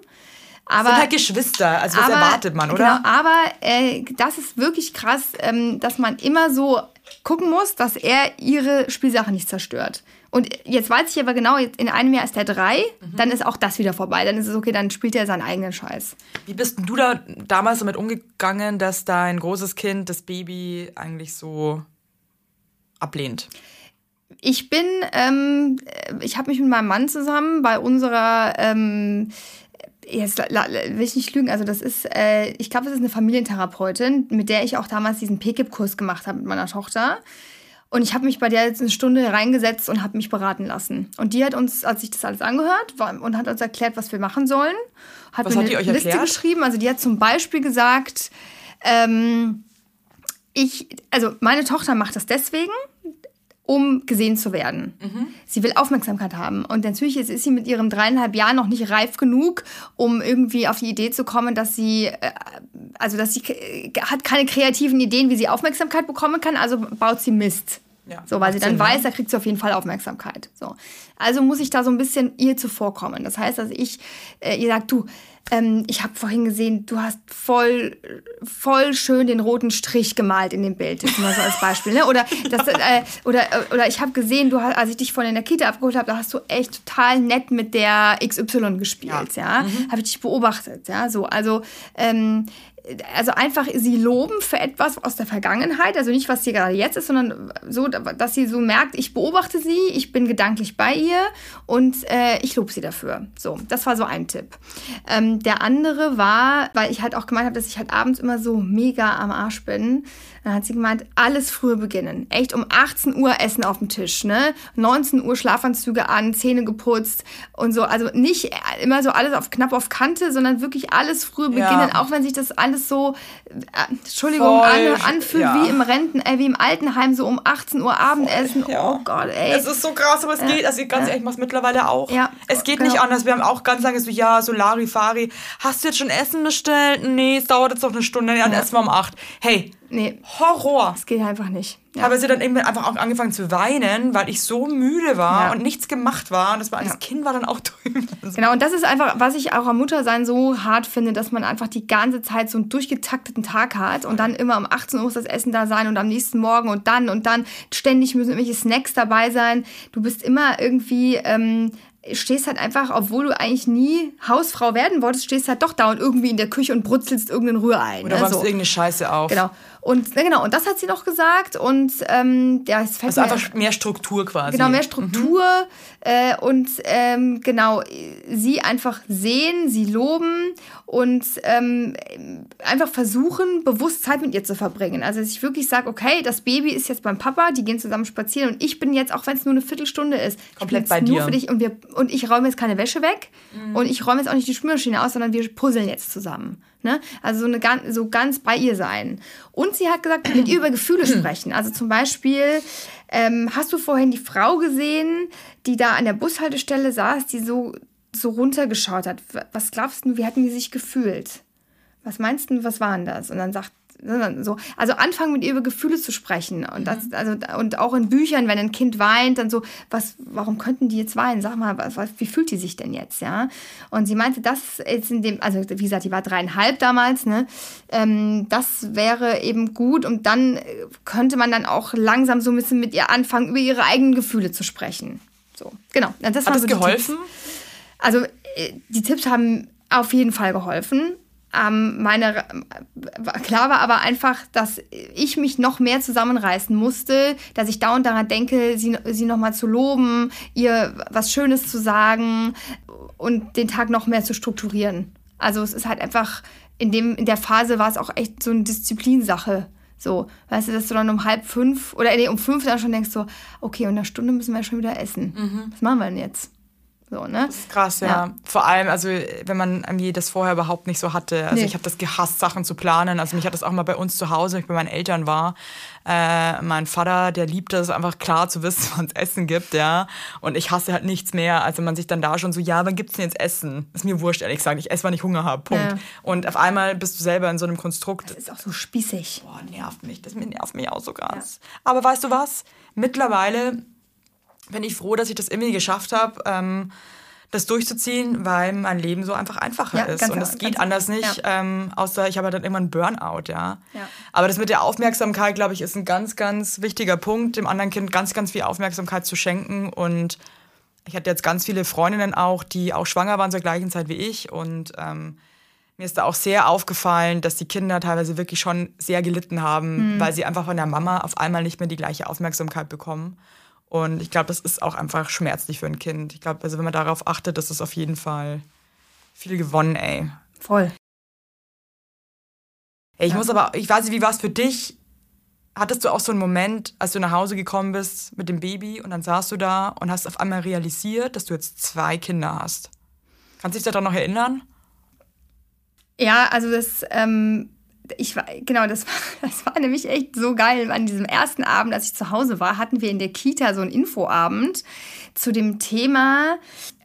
Speaker 1: Aber
Speaker 3: sind halt Geschwister, also das erwartet man, oder?
Speaker 1: Genau, aber äh, das ist wirklich krass, ähm, dass man immer so gucken muss, dass er ihre Spielsachen nicht zerstört. Und jetzt weiß ich aber genau, in einem Jahr ist der drei,
Speaker 3: Mhm.
Speaker 1: dann ist auch das wieder vorbei. Dann ist es okay, dann spielt er seinen eigenen Scheiß.
Speaker 3: Wie bist du da damals damit umgegangen, dass dein großes Kind das Baby eigentlich so ablehnt?
Speaker 1: Ich bin, ähm, ich habe mich mit meinem Mann zusammen bei unserer, ähm, jetzt will ich nicht lügen, also das ist, äh, ich glaube, das ist eine Familientherapeutin, mit der ich auch damals diesen PKIP-Kurs gemacht habe mit meiner Tochter. Und ich habe mich bei der jetzt eine Stunde reingesetzt und habe mich beraten lassen. Und die hat uns, als ich das alles angehört war, und hat uns erklärt, was wir machen sollen, hat
Speaker 3: Was
Speaker 1: mir
Speaker 3: hat
Speaker 1: eine Liste
Speaker 3: erklärt?
Speaker 1: geschrieben. Also die hat zum Beispiel gesagt, ähm, ich, also meine Tochter macht das deswegen, um gesehen zu werden. Sie will Aufmerksamkeit haben. Und natürlich ist, ist sie mit ihren dreieinhalb Jahren noch nicht reif genug, um irgendwie auf die Idee zu kommen, dass sie, äh, also dass sie äh, hat keine kreativen Ideen, wie sie Aufmerksamkeit bekommen kann, also baut sie Mist.
Speaker 3: Ja,
Speaker 1: so, weil sie dann weiß, da kriegt sie auf jeden Fall Aufmerksamkeit. So. Also muss ich da so ein bisschen ihr zuvorkommen. Das heißt, dass ich äh, ihr sag, du, ähm, ich habe vorhin gesehen, du hast voll, voll schön den roten Strich gemalt in dem Bild. Jetzt mal so als Beispiel. Ne? Oder, das, äh, oder, oder ich habe gesehen, du hast, als ich dich von in der Kita abgeholt habe, da hast du echt total nett mit der XY gespielt. Ja, habe ich dich beobachtet. Ja, so also. Ähm, also einfach sie loben für etwas aus der Vergangenheit, also nicht, was hier gerade jetzt ist, sondern so, dass sie so merkt, ich beobachte sie, ich bin gedanklich bei ihr und äh, ich lobe sie dafür. So, das war so ein Tipp. Ähm, der andere war, weil ich halt auch gemeint habe, dass ich halt abends immer so mega am Arsch bin, dann hat sie gemeint, alles früher beginnen. Echt um 18 Uhr Essen auf dem Tisch, ne? 19 Uhr Schlafanzüge an, Zähne geputzt und so. Also nicht immer so alles auf knapp auf Kante, sondern wirklich alles früher
Speaker 3: Ja.
Speaker 1: beginnen, auch wenn sich das alles so, äh, Entschuldigung,
Speaker 3: Voll,
Speaker 1: an, anfühlt
Speaker 3: ja.
Speaker 1: wie im Renten, äh, wie im Altenheim, so um 18 Uhr Abendessen.
Speaker 3: ja.
Speaker 1: Oh Gott, ey.
Speaker 3: Es ist so krass, aber es geht. Also ganz ehrlich, ich mach's mittlerweile auch.
Speaker 1: Ja,
Speaker 3: es geht
Speaker 1: genau.
Speaker 3: nicht anders. Wir haben auch ganz lange so, ja, so Larifari. Hast du jetzt schon Essen bestellt? Nee, es dauert jetzt noch eine Stunde. Ja, dann essen wir um acht. Hey,
Speaker 1: nee,
Speaker 3: Horror.
Speaker 1: das geht einfach nicht.
Speaker 3: Ich
Speaker 1: Ja.
Speaker 3: habe sie dann irgendwann einfach auch angefangen zu weinen, weil ich so müde war
Speaker 1: Ja.
Speaker 3: und nichts gemacht war. Und das, war,
Speaker 1: Ja.
Speaker 3: das Kind war dann auch drüben. Also,
Speaker 1: Genau, und das ist einfach, was ich auch am Muttersein so hart finde, dass man einfach die ganze Zeit so einen durchgetakteten Tag hat und dann immer um 18 Uhr muss das Essen da sein und am nächsten Morgen und dann und dann ständig müssen irgendwelche Snacks dabei sein. Du bist immer irgendwie, ähm, stehst halt einfach, obwohl du eigentlich nie Hausfrau werden wolltest, stehst halt doch da und irgendwie in der Küche und brutzelst irgendein Rührei.
Speaker 3: Oder
Speaker 1: ne, so.
Speaker 3: irgendeine Scheiße auf.
Speaker 1: Genau. Und, genau, und das hat sie noch gesagt und ähm, ja, es fällt
Speaker 3: Also
Speaker 1: mir-
Speaker 3: einfach mehr Struktur quasi.
Speaker 1: Genau, mehr Struktur äh, und ähm, genau, sie einfach sehen, sie loben und ähm, einfach versuchen, bewusst Zeit mit ihr zu verbringen. Also, dass ich wirklich sage, okay, das Baby ist jetzt beim Papa, die gehen zusammen spazieren und ich bin jetzt, auch wenn es nur eine Viertelstunde ist,
Speaker 3: Komplett bei
Speaker 1: nur
Speaker 3: dir.
Speaker 1: für dich und, wir, und ich räume jetzt keine Wäsche weg
Speaker 3: Mhm.
Speaker 1: und ich räume jetzt auch nicht die Spülmaschine aus, sondern wir puzzeln jetzt zusammen. Ne? Also so, eine, so ganz bei ihr sein. Und sie hat gesagt, mit ihr über Gefühle sprechen. Also zum Beispiel, ähm, hast du vorhin die Frau gesehen, die da an der Bushaltestelle saß, die so, so runtergeschaut hat? Was glaubst du, wie hatten die sich gefühlt? Was meinst du, was waren das? Und dann sagt, so. Also anfangen mit ihr über Gefühle zu sprechen. Und das, also, und auch in Büchern, wenn ein Kind weint, dann so, was, warum könnten die jetzt weinen? Sag mal, was, wie fühlt die sich denn jetzt, ja? Und sie meinte, das ist in dem, also wie gesagt, die war dreieinhalb damals, ne? Ähm, das wäre eben gut und dann könnte man dann auch langsam so ein bisschen mit ihr anfangen, über ihre eigenen Gefühle zu sprechen. So, genau. Das
Speaker 3: Hat das
Speaker 1: so
Speaker 3: geholfen?
Speaker 1: Also äh, die Tipps haben auf jeden Fall geholfen. Ähm, meine, klar war aber einfach, dass ich mich noch mehr zusammenreißen musste, dass ich dauernd daran denke, sie, sie nochmal zu loben, ihr was Schönes zu sagen und den Tag noch mehr zu strukturieren. Also es ist halt einfach, in, dem, in der Phase war es auch echt so eine Disziplinsache. So, weißt du, dass du dann um halb fünf oder nee, um fünf dann schon denkst so, okay, in einer Stunde müssen wir schon wieder essen.
Speaker 3: Mhm.
Speaker 1: Was machen wir denn jetzt? So, ne?
Speaker 3: Das ist krass, ja. ja. Vor allem, also wenn man irgendwie das vorher überhaupt nicht so hatte. Also nee. ich habe das gehasst, Sachen zu planen. Also mich hat das auch mal bei uns zu Hause, wenn ich bei meinen Eltern war. Äh, mein Vater, der liebt es einfach klar zu wissen, wann es Essen gibt, ja. Und ich hasse halt nichts mehr, als wenn man sich dann da schon so, ja, wann gibt's denn jetzt Essen? Ist mir wurscht, ehrlich gesagt. Ich esse, wann ich Hunger habe. Punkt. Ja. Und auf einmal bist du selber in so einem Konstrukt.
Speaker 1: Das ist auch so spießig.
Speaker 3: Boah, nervt mich. Das nervt mich auch so krass. Ja. Aber weißt du was? Mittlerweile bin ich froh, dass ich das irgendwie geschafft habe, ähm, das durchzuziehen, weil mein Leben so einfach einfacher ja, ist. Und es geht anders nicht, ja. ähm, außer ich habe dann irgendwann Burnout, ja? ja. Aber das mit der Aufmerksamkeit, glaube ich, ist ein ganz, ganz wichtiger Punkt, dem anderen Kind ganz, ganz viel Aufmerksamkeit zu schenken. Und ich hatte jetzt ganz viele Freundinnen auch, die auch schwanger waren zur gleichen Zeit wie ich. Und ähm, mir ist da auch sehr aufgefallen, dass die Kinder teilweise wirklich schon sehr gelitten haben, mhm. weil sie einfach von der Mama auf einmal nicht mehr die gleiche Aufmerksamkeit bekommen. Und ich glaube, das ist auch einfach schmerzlich für ein Kind. Ich glaube, also wenn man darauf achtet, ist es auf jeden Fall viel gewonnen, ey.
Speaker 1: Voll.
Speaker 3: Ey, ich ja. muss aber, ich weiß nicht, wie war es für dich? Hattest du auch so einen Moment, als du nach Hause gekommen bist mit dem Baby und dann saßt du da und hast auf einmal realisiert, dass du jetzt zwei Kinder hast? Kannst du dich daran noch erinnern?
Speaker 1: Ja, also das ähm, ich war, genau, das war, das war nämlich echt so geil. An diesem ersten Abend, als ich zu Hause war, hatten wir in der Kita so einen Infoabend zu dem Thema,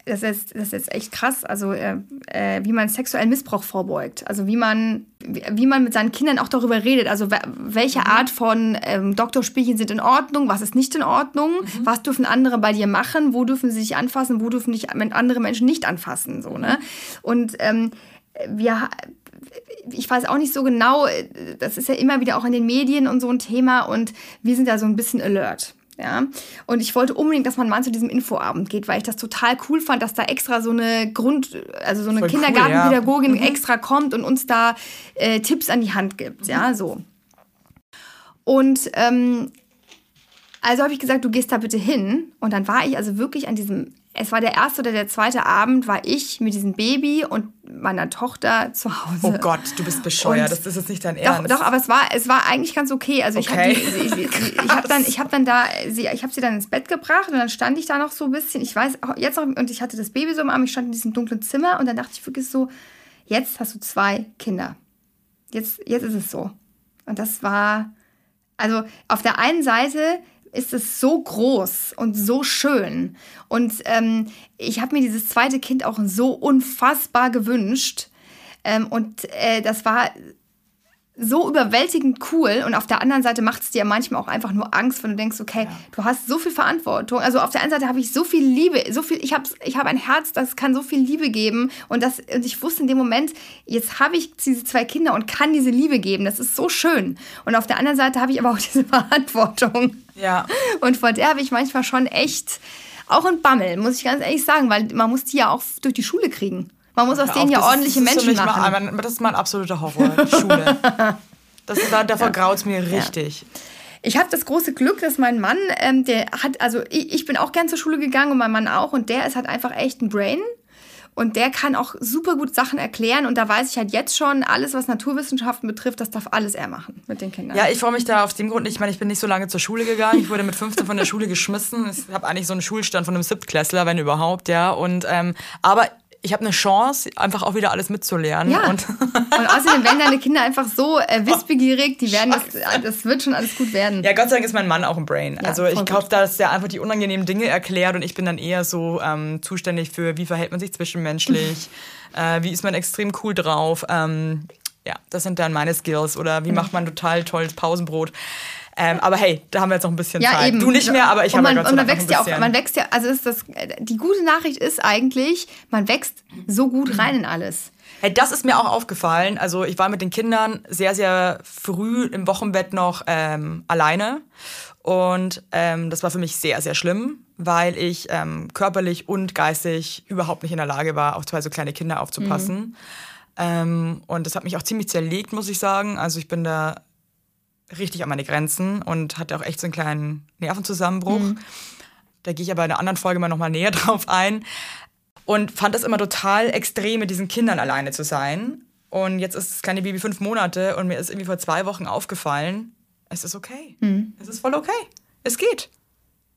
Speaker 1: das ist, das ist echt krass, also äh, äh, wie man sexuellen Missbrauch vorbeugt. Also wie man, wie, wie man mit seinen Kindern auch darüber redet. Also welche mhm. Art von ähm, Doktorspielchen sind in Ordnung, was ist nicht in Ordnung, mhm. was dürfen andere bei dir machen, wo dürfen sie sich anfassen, wo dürfen dich andere Menschen nicht anfassen. So, ne? Und ähm, wir ich weiß auch nicht so genau, das ist ja immer wieder auch in den Medien und so ein Thema und wir sind da so ein bisschen alert. Ja, und ich wollte unbedingt, dass mein Mann zu diesem Infoabend geht, weil ich das total cool fand, dass da extra so eine Grund, also so eine Kindergartenpädagogin cool, ja. mhm. extra kommt und uns da äh, Tipps an die Hand gibt. Mhm. Ja, so. Und ähm, also habe ich gesagt, du gehst da bitte hin. Und dann war ich also wirklich an diesem es war der erste oder der zweite Abend, war ich mit diesem Baby und meiner Tochter zu Hause.
Speaker 3: Oh Gott, du bist bescheuert. Und das ist jetzt nicht dein Ernst.
Speaker 1: Doch, doch, aber es war, es war eigentlich ganz okay. Also okay. ich habe hab dann, ich habe dann da, sie, ich habe sie dann ins Bett gebracht und dann stand ich da noch so ein bisschen. Ich weiß jetzt noch, und ich hatte das Baby so im Arm. Ich stand in diesem dunklen Zimmer und dann dachte ich wirklich so, jetzt hast du zwei Kinder. Jetzt, jetzt ist es so. Und das war, also auf der einen Seite ist es so groß und so schön. Und ähm, ich habe mir dieses zweite Kind auch so unfassbar gewünscht. Ähm, und äh, das war so überwältigend cool und auf der anderen Seite macht es dir manchmal auch einfach nur Angst, wenn du denkst, okay, ja. du hast so viel Verantwortung. Also auf der einen Seite habe ich so viel Liebe, so viel, ich habe ich hab ein Herz, das kann so viel Liebe geben und das und ich wusste in dem Moment, jetzt habe ich diese zwei Kinder und kann diese Liebe geben. Das ist so schön. Und auf der anderen Seite habe ich aber auch diese Verantwortung.
Speaker 3: Ja.
Speaker 1: Und vor der habe ich manchmal schon echt auch ein Bammel, muss ich ganz ehrlich sagen, weil man muss die ja auch durch die Schule kriegen. Man muss aus denen ja ordentliche ist, Menschen machen.
Speaker 3: Mal, das ist mein absoluter Horror, Schule. Das, da, davor ja. graut es mir richtig. Ja.
Speaker 1: Ich habe das große Glück, dass mein Mann, ähm, der hat, also ich, ich, bin auch gern zur Schule gegangen und mein Mann auch und der ist halt einfach echt ein Brain. Und der kann auch super gut Sachen erklären. Und da weiß ich halt jetzt schon, alles, was Naturwissenschaften betrifft, das darf alles er machen mit den Kindern.
Speaker 3: Ja, ich freue mich da auf dem Grund nicht. Ich meine, ich bin nicht so lange zur Schule gegangen. Ich wurde mit 15 von der Schule geschmissen. Ich habe eigentlich so einen Schulstand von einem Siebtklässler, wenn überhaupt, ja. Und, ähm, aber ich habe eine Chance, einfach auch wieder alles mitzulernen.
Speaker 1: Ja. Und, und außerdem werden deine Kinder einfach so äh, wissbegierig, die werden das, das wird schon alles gut werden.
Speaker 3: Ja, Gott sei Dank ist mein Mann auch ein Brain. Ja, also ich glaube, dass der einfach die unangenehmen Dinge erklärt und ich bin dann eher so ähm, zuständig für, wie verhält man sich zwischenmenschlich, äh, wie ist man extrem cool drauf. Ähm, Ja, das sind dann meine Skills. Oder wie macht man total tolles Pausenbrot? Ähm, aber hey, da haben wir jetzt noch ein bisschen
Speaker 1: Ja,
Speaker 3: Zeit.
Speaker 1: eben.
Speaker 3: Du nicht mehr, aber ich habe ja Gott
Speaker 1: man
Speaker 3: Dank noch
Speaker 1: wächst
Speaker 3: ein
Speaker 1: ja auch,
Speaker 3: bisschen.
Speaker 1: man wächst ja, also ist das, die gute Nachricht ist eigentlich, man wächst so gut rein in alles.
Speaker 3: Hey, das ist mir auch aufgefallen. Also ich war mit den Kindern sehr, sehr früh im Wochenbett noch ähm, alleine. Und ähm, das war für mich sehr, sehr schlimm, weil ich ähm, körperlich und geistig überhaupt nicht in der Lage war, auf zwei so kleine Kinder aufzupassen. Ähm, und das hat mich auch ziemlich zerlegt, muss ich sagen. Also ich bin da richtig an meine Grenzen und hatte auch echt so einen kleinen Nervenzusammenbruch. Da gehe ich aber in einer anderen Folge mal nochmal näher drauf ein. Und fand das immer total extrem, mit diesen Kindern alleine zu sein. Und jetzt ist das kleine Baby fünf Monate und mir ist irgendwie vor zwei Wochen aufgefallen, es ist okay. Es ist voll okay. Es geht.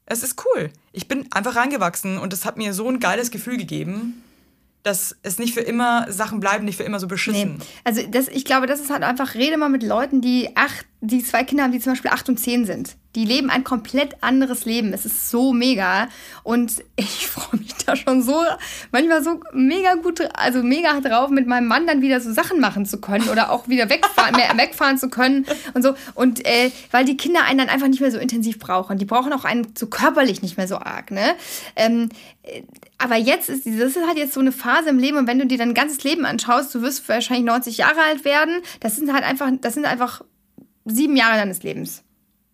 Speaker 3: Es ist cool. Ich bin einfach reingewachsen und es hat mir so ein geiles Gefühl gegeben, dass es nicht für immer Sachen bleiben, nicht für immer so beschissen.
Speaker 1: Nee. Also das, ich glaube, das ist halt einfach, rede mal mit Leuten, die acht, die zwei Kinder haben, die zum Beispiel acht und zehn sind. Die leben ein komplett anderes Leben. Es ist so mega. Und ich freue mich da schon so, manchmal so mega gut, also mega drauf, mit meinem Mann dann wieder so Sachen machen zu können oder auch wieder wegfahren, mehr wegfahren zu können und so. Und äh, weil die Kinder einen dann einfach nicht mehr so intensiv brauchen. Die brauchen auch einen so körperlich nicht mehr so arg, ne? Ähm, äh, aber jetzt ist das ist halt jetzt so eine Phase im Leben und wenn du dir dein ganzes Leben anschaust, du wirst wahrscheinlich 90 Jahre alt werden. Das sind halt einfach, das sind einfach sieben Jahre deines Lebens,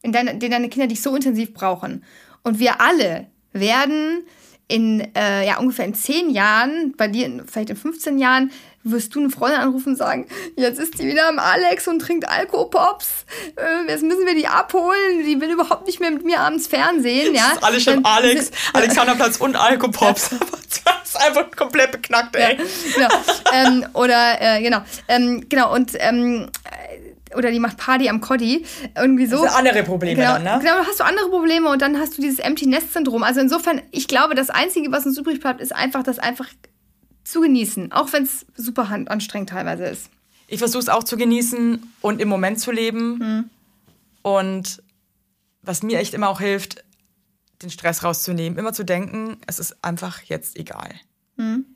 Speaker 1: in deine, denen deine Kinder dich so intensiv brauchen. Und wir alle werden in äh, ja ungefähr in zehn Jahren, bei dir in, vielleicht in 15 Jahren, wirst du eine Freundin anrufen und sagen, jetzt ist die wieder am Alex und trinkt Alkopops. Äh, jetzt müssen wir die abholen. Die will überhaupt nicht mehr mit mir abends Fernsehen. Ja?
Speaker 3: Das ist alles schon Alex, Alexanderplatz und Alkopops. Das ist einfach komplett beknackt, ey.
Speaker 1: genau. ähm, oder äh, genau, ähm, genau und ähm, äh, oder die macht Party am Coddy irgendwie so.
Speaker 3: Das sind andere Probleme
Speaker 1: Genau,
Speaker 3: dann, ne?
Speaker 1: genau, dann hast du andere Probleme und dann hast du dieses Empty Nest Syndrom. Also insofern, ich glaube, das einzige, was uns übrig bleibt, ist einfach das einfach zu genießen, auch wenn es super anstrengend teilweise ist.
Speaker 3: Ich versuche es auch zu genießen und im Moment zu leben. Und was mir echt immer auch hilft, den Stress rauszunehmen, immer zu denken, es ist einfach jetzt egal.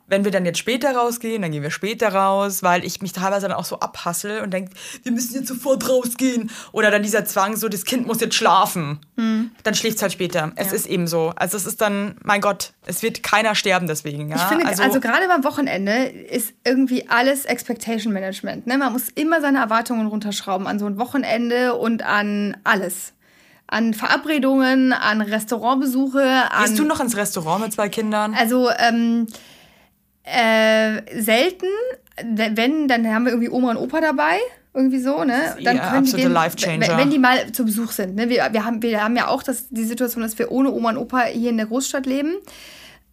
Speaker 3: Wenn wir dann jetzt später rausgehen, dann gehen wir später raus, weil ich mich teilweise dann auch so abhassel und denke, wir müssen jetzt sofort rausgehen. Oder dann dieser Zwang, so, das Kind muss jetzt schlafen. Dann schläft es halt später. Es ist eben so. Also es ist dann, mein Gott, es wird keiner sterben deswegen. Ja?
Speaker 1: Ich finde, also, gerade beim Wochenende ist irgendwie alles Expectation Management. Ne? Man muss immer seine Erwartungen runterschrauben an so ein Wochenende und an alles. An Verabredungen, an Restaurantbesuche, an.
Speaker 3: Gehst du noch ins Restaurant mit zwei Kindern?
Speaker 1: Also, ähm, äh, selten. Wenn, dann haben wir irgendwie Oma und Opa dabei. Irgendwie so, ne? Dann
Speaker 3: ein
Speaker 1: können die den, wenn, wenn die mal zu Besuch sind. Ne? Wir, wir, haben, wir haben ja auch das, die Situation, dass wir ohne Oma und Opa hier in der Großstadt leben.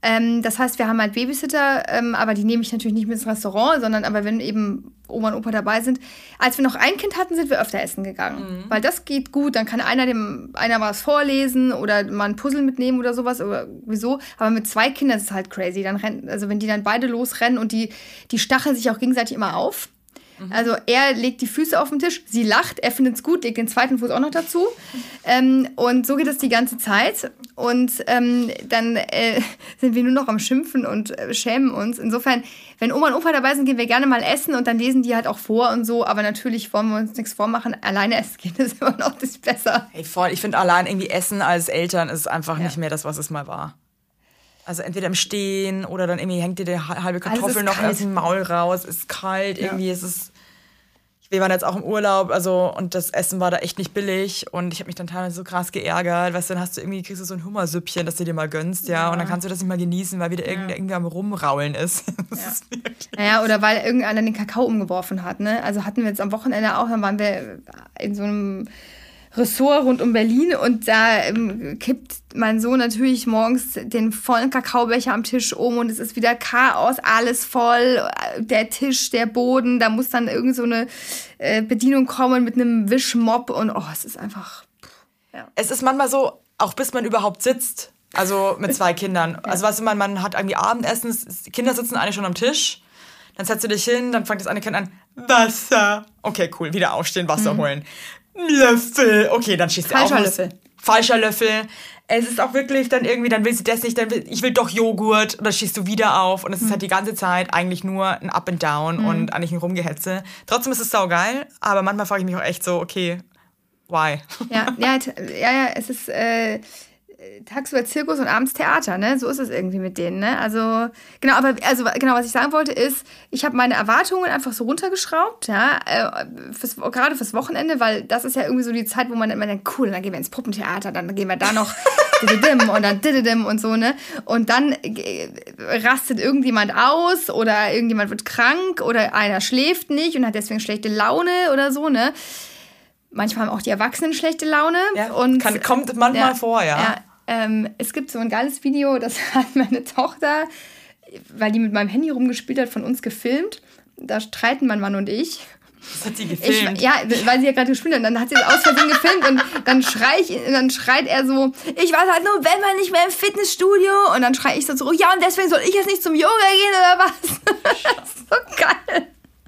Speaker 1: Ähm, das heißt, wir haben halt Babysitter, ähm, aber die nehme ich natürlich nicht mit ins Restaurant, sondern aber wenn eben Oma und Opa dabei sind. Als wir noch ein Kind hatten, sind wir öfter essen gegangen. Weil das geht gut, dann kann einer dem einer was vorlesen oder mal ein Puzzle mitnehmen oder sowas oder wieso. Aber mit zwei Kindern ist es halt crazy. Dann rennen, also wenn die dann beide losrennen und die, die stacheln sich auch gegenseitig immer auf. Also er legt die Füße auf den Tisch, sie lacht, er findet es gut, legt den zweiten Fuß auch noch dazu. Ähm, und so geht es die ganze Zeit. Und ähm, dann äh, sind wir nur noch am Schimpfen und äh, schämen uns. Insofern, wenn Oma und Opa dabei sind, gehen wir gerne mal essen und dann lesen die halt auch vor und so. Aber natürlich wollen wir uns nichts vormachen. Alleine essen gehen ist immer noch das besser.
Speaker 3: Hey, voll. Ich finde allein irgendwie Essen als Eltern ist einfach nicht mehr das, was es mal war. Also entweder im Stehen oder dann irgendwie hängt dir der ha- halbe Kartoffel
Speaker 1: ist
Speaker 3: noch aus dem Maul raus, ist kalt, irgendwie ist es. Wir waren jetzt auch im Urlaub, also und das Essen war da echt nicht billig und ich habe mich dann teilweise so krass geärgert, weißt du, dann hast du irgendwie kriegst du so ein Hummersüppchen, das du dir mal gönnst, ja, und dann kannst du das nicht mal genießen, weil wieder irgendwer irgendwie am rumraulen ist. Das ist
Speaker 1: Naja, oder weil irgendeiner den Kakao umgeworfen hat. Ne? Also hatten wir jetzt am Wochenende auch, dann waren wir in so einem Ressort rund um Berlin und da ähm, kippt mein Sohn natürlich morgens den vollen Kakaobecher am Tisch um und es ist wieder Chaos, alles voll, der Tisch, der Boden, da muss dann irgend so eine äh, Bedienung kommen mit einem Wischmopp und oh, es ist einfach.
Speaker 3: es ist manchmal so, auch bis man überhaupt sitzt, also mit zwei Kindern. Also weißt du, man, man hat irgendwie Abendessen, Kinder sitzen alle schon am Tisch, dann setzt du dich hin, dann fängt das eine Kind an, Wasser. Okay, cool, wieder aufstehen, Wasser holen. Löffel. Okay, dann schießt er
Speaker 1: Falscher
Speaker 3: auf.
Speaker 1: Löffel.
Speaker 3: falscher Löffel. Es ist auch wirklich dann irgendwie, dann will sie das nicht, dann will, ich will doch Joghurt und dann schießt du wieder auf und es ist halt die ganze Zeit eigentlich nur ein Up and Down und eigentlich ein Rumgehetze. Trotzdem ist es saugeil, aber manchmal frage ich mich auch echt so, okay, why?
Speaker 1: Ja, ja, ja, ja, es ist äh, tagsüber Zirkus und abends Theater, ne? So ist es irgendwie mit denen, ne? Also, genau, aber also genau, was ich sagen wollte ist, ich habe meine Erwartungen einfach so runtergeschraubt, ja, äh, fürs, gerade fürs Wochenende, weil das ist ja irgendwie so die Zeit, wo man immer denkt, cool, dann gehen wir ins Puppentheater, dann gehen wir da noch und dann dididim und so, ne? Und dann äh, rastet irgendjemand aus oder irgendjemand wird krank oder einer schläft nicht und hat deswegen schlechte Laune oder so, ne? Manchmal haben auch die Erwachsenen schlechte Laune.
Speaker 3: Ja,
Speaker 1: und,
Speaker 3: kann- kommt manchmal vor, ja.
Speaker 1: Ähm, es gibt so ein geiles Video, das hat meine Tochter, weil die mit meinem Handy rumgespielt hat, von uns gefilmt. Da streiten mein Mann und ich.
Speaker 3: Das hat sie
Speaker 1: ich
Speaker 3: gefilmt.
Speaker 1: ja, weil sie ja gerade gespielt hat. Und dann hat sie es aus Versehen gefilmt und dann schrei ich, dann schreit er so, ich war seit November nicht mehr im Fitnessstudio. Und dann schrei ich so zurück, ja, und deswegen soll ich jetzt nicht zum Yoga gehen oder was? so geil.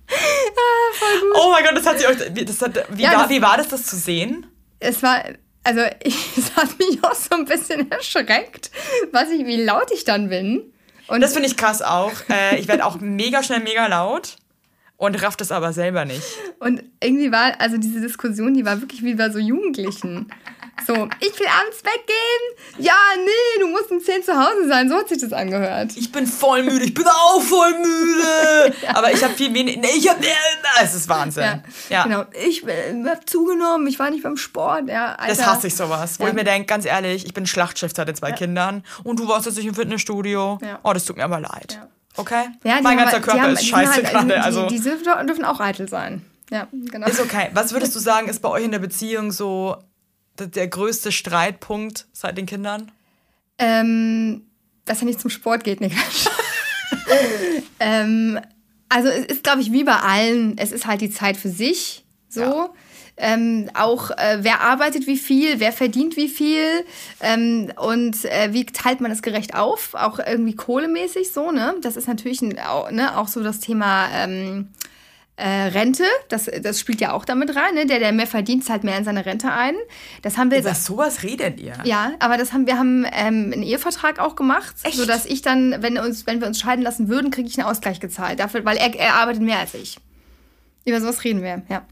Speaker 1: Ah, voll gut.
Speaker 3: Oh mein Gott, das hat sie euch. Das hat, wie,
Speaker 1: Ja,
Speaker 3: war,
Speaker 1: das-
Speaker 3: wie war das, das zu sehen?
Speaker 1: es war, also es hat mich auch so ein bisschen erschreckt, was ich, wie laut ich dann bin. Und
Speaker 3: Das finde ich krass auch. Äh, ich werde auch mega schnell mega laut und raff das aber selber nicht.
Speaker 1: Und irgendwie war, also diese Diskussion, die war wirklich wie bei so Jugendlichen. So, ich will abends weggehen. Ja, nee, du musst um 10 zu Hause sein. So hat sich das angehört.
Speaker 3: Ich bin voll müde, ich bin auch voll müde. Aber ich habe viel weniger. Nee, ich habe. Es ist Wahnsinn.
Speaker 1: Ja,
Speaker 3: Ja.
Speaker 1: genau. Ich äh, hab zugenommen, ich war nicht beim Sport. Ja, Alter.
Speaker 3: Das hasse ich sowas, wo
Speaker 1: Ja.
Speaker 3: ich mir denke, ganz ehrlich, ich bin Schlachtschiff, hatte zwei Kindern und du warst jetzt nicht im Fitnessstudio.
Speaker 1: Ja.
Speaker 3: Oh, das tut mir aber leid. Okay?
Speaker 1: Ja, die
Speaker 3: mein
Speaker 1: haben
Speaker 3: ganzer
Speaker 1: halt- die
Speaker 3: Körper
Speaker 1: haben-
Speaker 3: ist
Speaker 1: die
Speaker 3: scheiße
Speaker 1: halt,
Speaker 3: gerade.
Speaker 1: Die,
Speaker 3: Also
Speaker 1: die dürfen dürfen auch eitel sein. Ja, genau.
Speaker 3: ist okay. Was würdest du sagen, ist bei euch in der Beziehung so der- größte Streitpunkt seit den Kindern?
Speaker 1: Ähm, dass er nicht zum Sport geht, nicht. ähm, also es ist, glaube ich, wie bei allen, es ist halt die Zeit für sich. So.
Speaker 3: Ja.
Speaker 1: Ähm, auch äh, wer arbeitet wie viel, wer verdient wie viel ähm, und äh, wie teilt man das gerecht auf, auch irgendwie kohlemäßig so, ne? Das ist natürlich ein, auch, ne, auch so das Thema ähm, äh, Rente, das, das spielt ja auch damit rein, ne? Der, der mehr verdient, zahlt mehr in seine Rente ein. Das haben wir
Speaker 3: Über sowas redet ihr?
Speaker 1: ja, aber das haben wir haben ähm, einen Ehevertrag auch gemacht,
Speaker 3: Echt?
Speaker 1: so dass ich dann, wenn uns, wenn wir uns scheiden lassen würden, kriege ich einen Ausgleich gezahlt, dafür, weil er, er arbeitet mehr als ich. Über sowas reden wir, ja.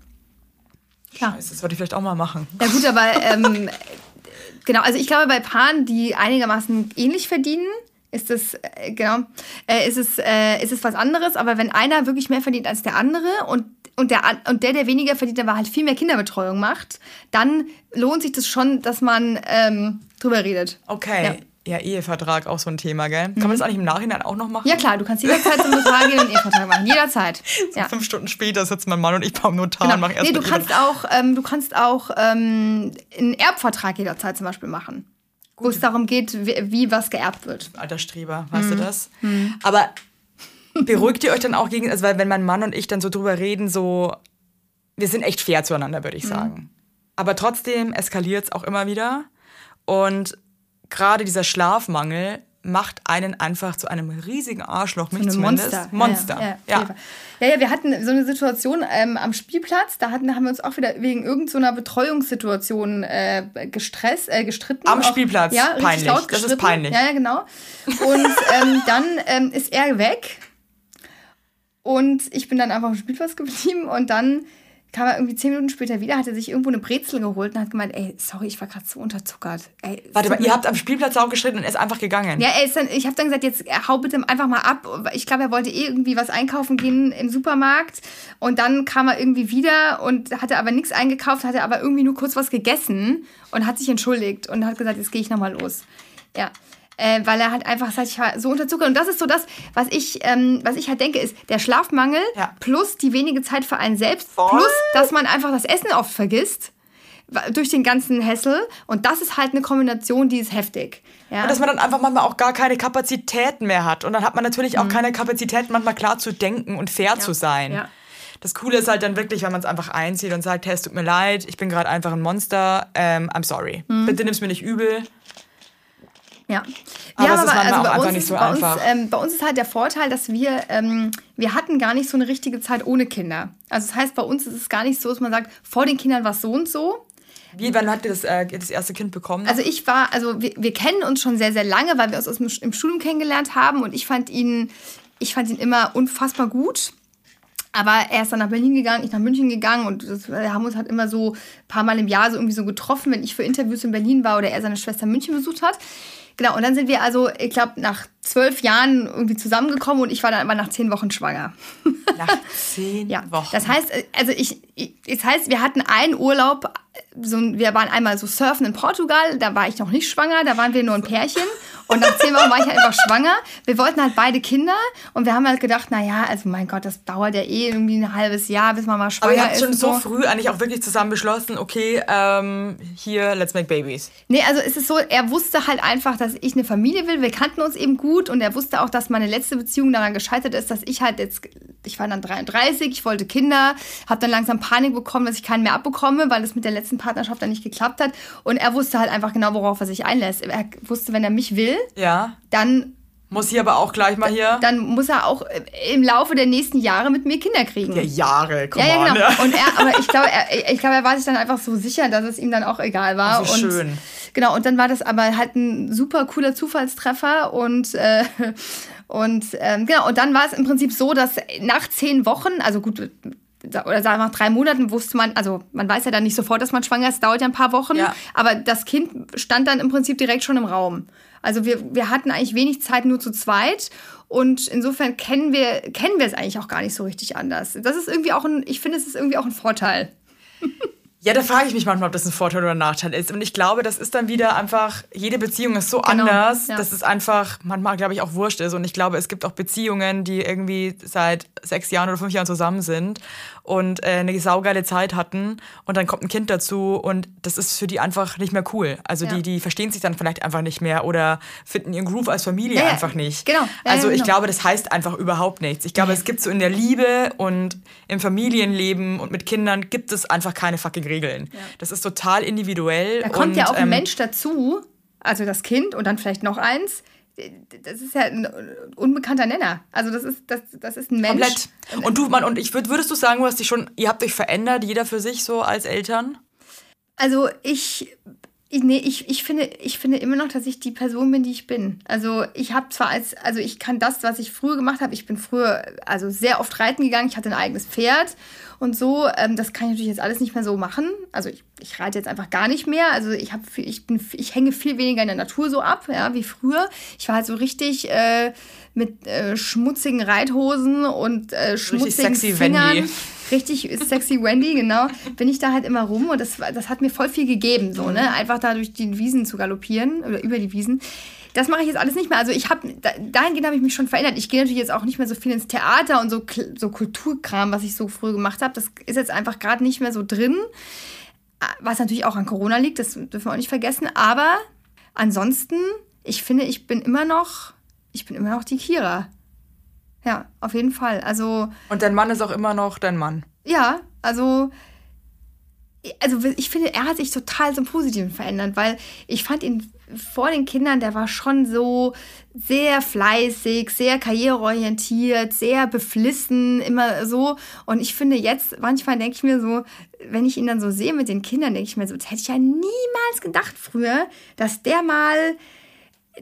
Speaker 1: Klar.
Speaker 3: Scheiße, das sollte ich vielleicht auch mal machen.
Speaker 1: Ja gut, aber ähm, genau, also ich glaube bei Paaren, die einigermaßen ähnlich verdienen, ist es äh, genau, äh, ist es äh, ist es was anderes. Aber wenn einer wirklich mehr verdient als der andere und und der und der, der weniger verdient, aber halt viel mehr Kinderbetreuung macht, dann lohnt sich das schon, dass man ähm, drüber redet.
Speaker 3: Okay. Ja. Ehevertrag, auch so ein Thema, gell? Kann man das eigentlich im Nachhinein auch noch machen?
Speaker 1: Ja klar, du kannst jederzeit zum Notar gehen und einen Ehevertrag machen. Jederzeit. Ja.
Speaker 3: Fünf Stunden später sitzen mein Mann und ich beim Notar und
Speaker 1: Genau.
Speaker 3: machen erst
Speaker 1: Nee, du kannst auch, ähm, du kannst auch ähm, einen Erbvertrag jederzeit zum Beispiel machen. Wo es darum geht, wie, wie was geerbt wird.
Speaker 3: alter Streber, weißt
Speaker 1: Mhm.
Speaker 3: du das? Aber beruhigt ihr euch dann auch gegen, also weil wenn mein Mann und ich dann so drüber reden, so, wir sind echt fair zueinander, würde ich
Speaker 1: Mhm.
Speaker 3: sagen. Aber trotzdem eskaliert es auch immer wieder. Und gerade dieser Schlafmangel macht einen einfach zu einem riesigen Arschloch, mich
Speaker 1: Ein
Speaker 3: zumindest.
Speaker 1: Monster.
Speaker 3: Monster.
Speaker 1: Ja, ja,
Speaker 3: Ja,
Speaker 1: ja. ja, wir hatten so eine Situation ähm, am Spielplatz, da hatten, haben wir uns auch wieder wegen irgendeiner Betreuungssituation äh, gestresst, äh, gestritten.
Speaker 3: Am
Speaker 1: auch,
Speaker 3: Spielplatz.
Speaker 1: Ja,
Speaker 3: Peinlich.
Speaker 1: laut
Speaker 3: Das ist peinlich.
Speaker 1: Ja, ja, genau. Und ähm, dann ähm, ist er weg und ich bin dann einfach am Spielplatz geblieben und dann kam er irgendwie zehn Minuten später wieder, hat er sich irgendwo eine Brezel geholt und hat gemeint, ey, sorry, ich war gerade so unterzuckert. Ey,
Speaker 3: Warte mal, ihr habt am Spielplatz auch gestritten und er ist einfach gegangen.
Speaker 1: ja, er ist dann, ich habe dann gesagt, jetzt hau bitte einfach mal ab. Ich glaube, er wollte eh irgendwie was einkaufen gehen im Supermarkt. Und dann kam er irgendwie wieder und hatte aber nichts eingekauft, hatte aber irgendwie nur kurz was gegessen und hat sich entschuldigt und hat gesagt, jetzt gehe ich nochmal los. Ja. Äh, weil er halt einfach sagt, ich war so unterzuckert. Und das ist so das, was ich, ähm, was ich halt denke, ist der Schlafmangel
Speaker 3: Ja.
Speaker 1: plus die wenige Zeit für einen selbst,
Speaker 3: Voll.
Speaker 1: plus, dass man einfach das Essen oft vergisst durch den ganzen Hessel. Und das ist halt eine Kombination, die ist heftig. Ja?
Speaker 3: Und dass man dann einfach manchmal auch gar keine Kapazitäten mehr hat. Und dann hat man natürlich
Speaker 1: Mhm.
Speaker 3: auch keine Kapazitäten, manchmal klar zu denken und fair zu sein.
Speaker 1: ja.
Speaker 3: Das Coole ist halt dann wirklich, wenn man es einfach einzieht und sagt, hey, es tut mir leid, ich bin gerade einfach ein Monster, ähm, I'm sorry.
Speaker 1: Mhm.
Speaker 3: Bitte nimm's mir nicht übel.
Speaker 1: Ja.
Speaker 3: Aber
Speaker 1: ja,
Speaker 3: es ist manchmal auch
Speaker 1: bei
Speaker 3: einfach nicht so
Speaker 1: bei
Speaker 3: einfach.
Speaker 1: Uns, ähm, bei uns ist halt der Vorteil, dass wir, ähm, wir hatten gar nicht so eine richtige Zeit ohne Kinder. Also das heißt, bei uns ist es gar nicht so, dass man sagt, vor den Kindern war es so und so.
Speaker 3: Wie, wann habt ihr das, äh, das erste Kind bekommen?
Speaker 1: Also ich war, also wir, wir kennen uns schon sehr, sehr lange, weil wir uns aus dem, im Studium kennengelernt haben und ich fand ihn, ich fand ihn immer unfassbar gut. Aber er ist dann nach Berlin gegangen, ich nach München gegangen und das, wir haben uns halt immer so ein paar Mal im Jahr so irgendwie so getroffen, wenn ich für Interviews in Berlin war oder er seine Schwester in München besucht hat. Genau, und dann sind wir also, ich glaube, nach zwölf Jahren irgendwie zusammengekommen und ich war dann aber nach zehn Wochen schwanger.
Speaker 3: Nach zehn
Speaker 1: Ja,
Speaker 3: Wochen.
Speaker 1: das heißt, also ich, ich, das heißt, wir hatten einen Urlaub, so, wir waren einmal so surfen in Portugal, da war ich noch nicht schwanger, da waren wir nur ein Pärchen und nach zehn Wochen war ich halt einfach schwanger. Wir wollten halt beide Kinder und wir haben halt gedacht, na ja, also mein Gott, das dauert ja eh irgendwie ein halbes Jahr, bis man mal schwanger
Speaker 3: Aber ihr habt
Speaker 1: ist.
Speaker 3: schon
Speaker 1: und
Speaker 3: so früh eigentlich auch wirklich zusammen beschlossen, okay, ähm, hier, let's make babies.
Speaker 1: Nee, also es ist so, er wusste halt einfach, dass ich eine Familie will. Wir kannten uns eben gut und er wusste auch, dass meine letzte Beziehung daran gescheitert ist, dass ich halt jetzt, ich war dann 33, ich wollte Kinder, habe dann langsam Panik bekommen, dass ich keinen mehr abbekomme, weil es mit der letzten Partnerschaft dann nicht geklappt hat. Und er wusste halt einfach genau, worauf er sich einlässt. Er wusste, wenn er mich will,
Speaker 3: Ja.
Speaker 1: dann,
Speaker 3: Muss hier aber auch gleich mal hier.
Speaker 1: dann muss er auch im Laufe der nächsten Jahre mit mir Kinder kriegen.
Speaker 3: ja, Jahre, come
Speaker 1: Ja, ja,
Speaker 3: on.
Speaker 1: genau. Und er, aber ich glaube, er, ich glaube, er war sich dann einfach so sicher, dass es ihm dann auch egal war.
Speaker 3: Wie
Speaker 1: und
Speaker 3: schön.
Speaker 1: Genau, und dann war das aber halt ein super cooler Zufallstreffer und äh, und ähm, genau, und dann war es im Prinzip so, dass nach zehn Wochen, also gut, oder sagen wir nach drei Monaten wusste man, also man weiß ja dann nicht sofort, dass man schwanger ist, dauert ja ein paar Wochen,
Speaker 3: Ja.
Speaker 1: aber das Kind stand dann im Prinzip direkt schon im Raum. Also wir, wir hatten eigentlich wenig Zeit nur zu zweit und insofern kennen wir, kennen wir es eigentlich auch gar nicht so richtig anders. Das ist irgendwie auch ein, ich finde, es ist irgendwie auch ein Vorteil.
Speaker 3: Ja, da frage ich mich manchmal, ob das ein Vorteil oder ein Nachteil ist. Und ich glaube, das ist dann wieder einfach, jede Beziehung ist so
Speaker 1: Genau,
Speaker 3: anders,
Speaker 1: ja.
Speaker 3: dass es einfach manchmal, glaube ich, auch wurscht ist. Und ich glaube, es gibt auch Beziehungen, die irgendwie seit sechs Jahren oder fünf Jahren zusammen sind und äh, eine saugeile Zeit hatten und dann kommt ein Kind dazu und das ist für die einfach nicht mehr cool. Also
Speaker 1: Ja.
Speaker 3: die, die verstehen sich dann vielleicht einfach nicht mehr oder finden ihren Groove als Familie
Speaker 1: Ja,
Speaker 3: einfach nicht.
Speaker 1: genau.
Speaker 3: Also ich
Speaker 1: genau.
Speaker 3: glaube, das heißt einfach überhaupt nichts. Ich glaube, es gibt so in der Liebe und im Familienleben und mit Kindern gibt es einfach keine fucking Regeln. Das ist total individuell.
Speaker 1: Da kommt
Speaker 3: und,
Speaker 1: ja auch ein
Speaker 3: ähm,
Speaker 1: Mensch dazu, also das Kind und dann vielleicht noch eins. Das ist ja ein unbekannter Nenner. Also das ist, das, das ist ein Mensch.
Speaker 3: Komplett. Und du, Mann, und ich würd, würdest du sagen, du hast dich schon, ihr habt euch verändert, jeder für sich so als Eltern?
Speaker 1: Also ich, ich, nee, ich, ich, finde, ich finde immer noch, dass ich die Person bin, die ich bin. Also ich habe zwar als, also ich kann das, was ich früher gemacht habe, ich bin früher also sehr oft reiten gegangen, ich hatte ein eigenes Pferd und so. Ähm, das kann ich natürlich jetzt alles nicht mehr so machen. Also ich, ich reite jetzt einfach gar nicht mehr. Also ich habe, ich bin, ich hänge viel weniger in der Natur so ab, ja, wie früher. Ich war halt so richtig äh, mit äh, schmutzigen Reithosen und äh, schmutzigen
Speaker 3: sexy
Speaker 1: Fingern
Speaker 3: Wendy.
Speaker 1: richtig sexy Wendy, genau, bin ich da halt immer rum und das, das hat mir voll viel gegeben, so, ne? Einfach da durch die Wiesen zu galoppieren oder über die Wiesen. Das mache ich jetzt alles nicht mehr. Also ich habe, da, dahingehend habe ich mich schon verändert. Ich gehe natürlich jetzt auch nicht mehr so viel ins Theater und so, so Kulturkram, was ich so früh gemacht habe. Das ist jetzt einfach gerade nicht mehr so drin. Was natürlich auch an Corona liegt, das dürfen wir auch nicht vergessen. Aber ansonsten, ich finde, ich bin immer noch, ich bin immer noch die Kira. Ja, auf jeden Fall. Also
Speaker 3: Und dein Mann ist auch immer noch dein Mann.
Speaker 1: ja, also, also ich finde, er hat sich total zum Positiven verändert, weil ich fand ihn vor den Kindern, der war schon so sehr fleißig, sehr karriereorientiert, sehr beflissen, immer so. Und ich finde jetzt, manchmal denke ich mir so, wenn ich ihn dann so sehe mit den Kindern, denke ich mir so, das hätte ich ja niemals gedacht früher, dass der mal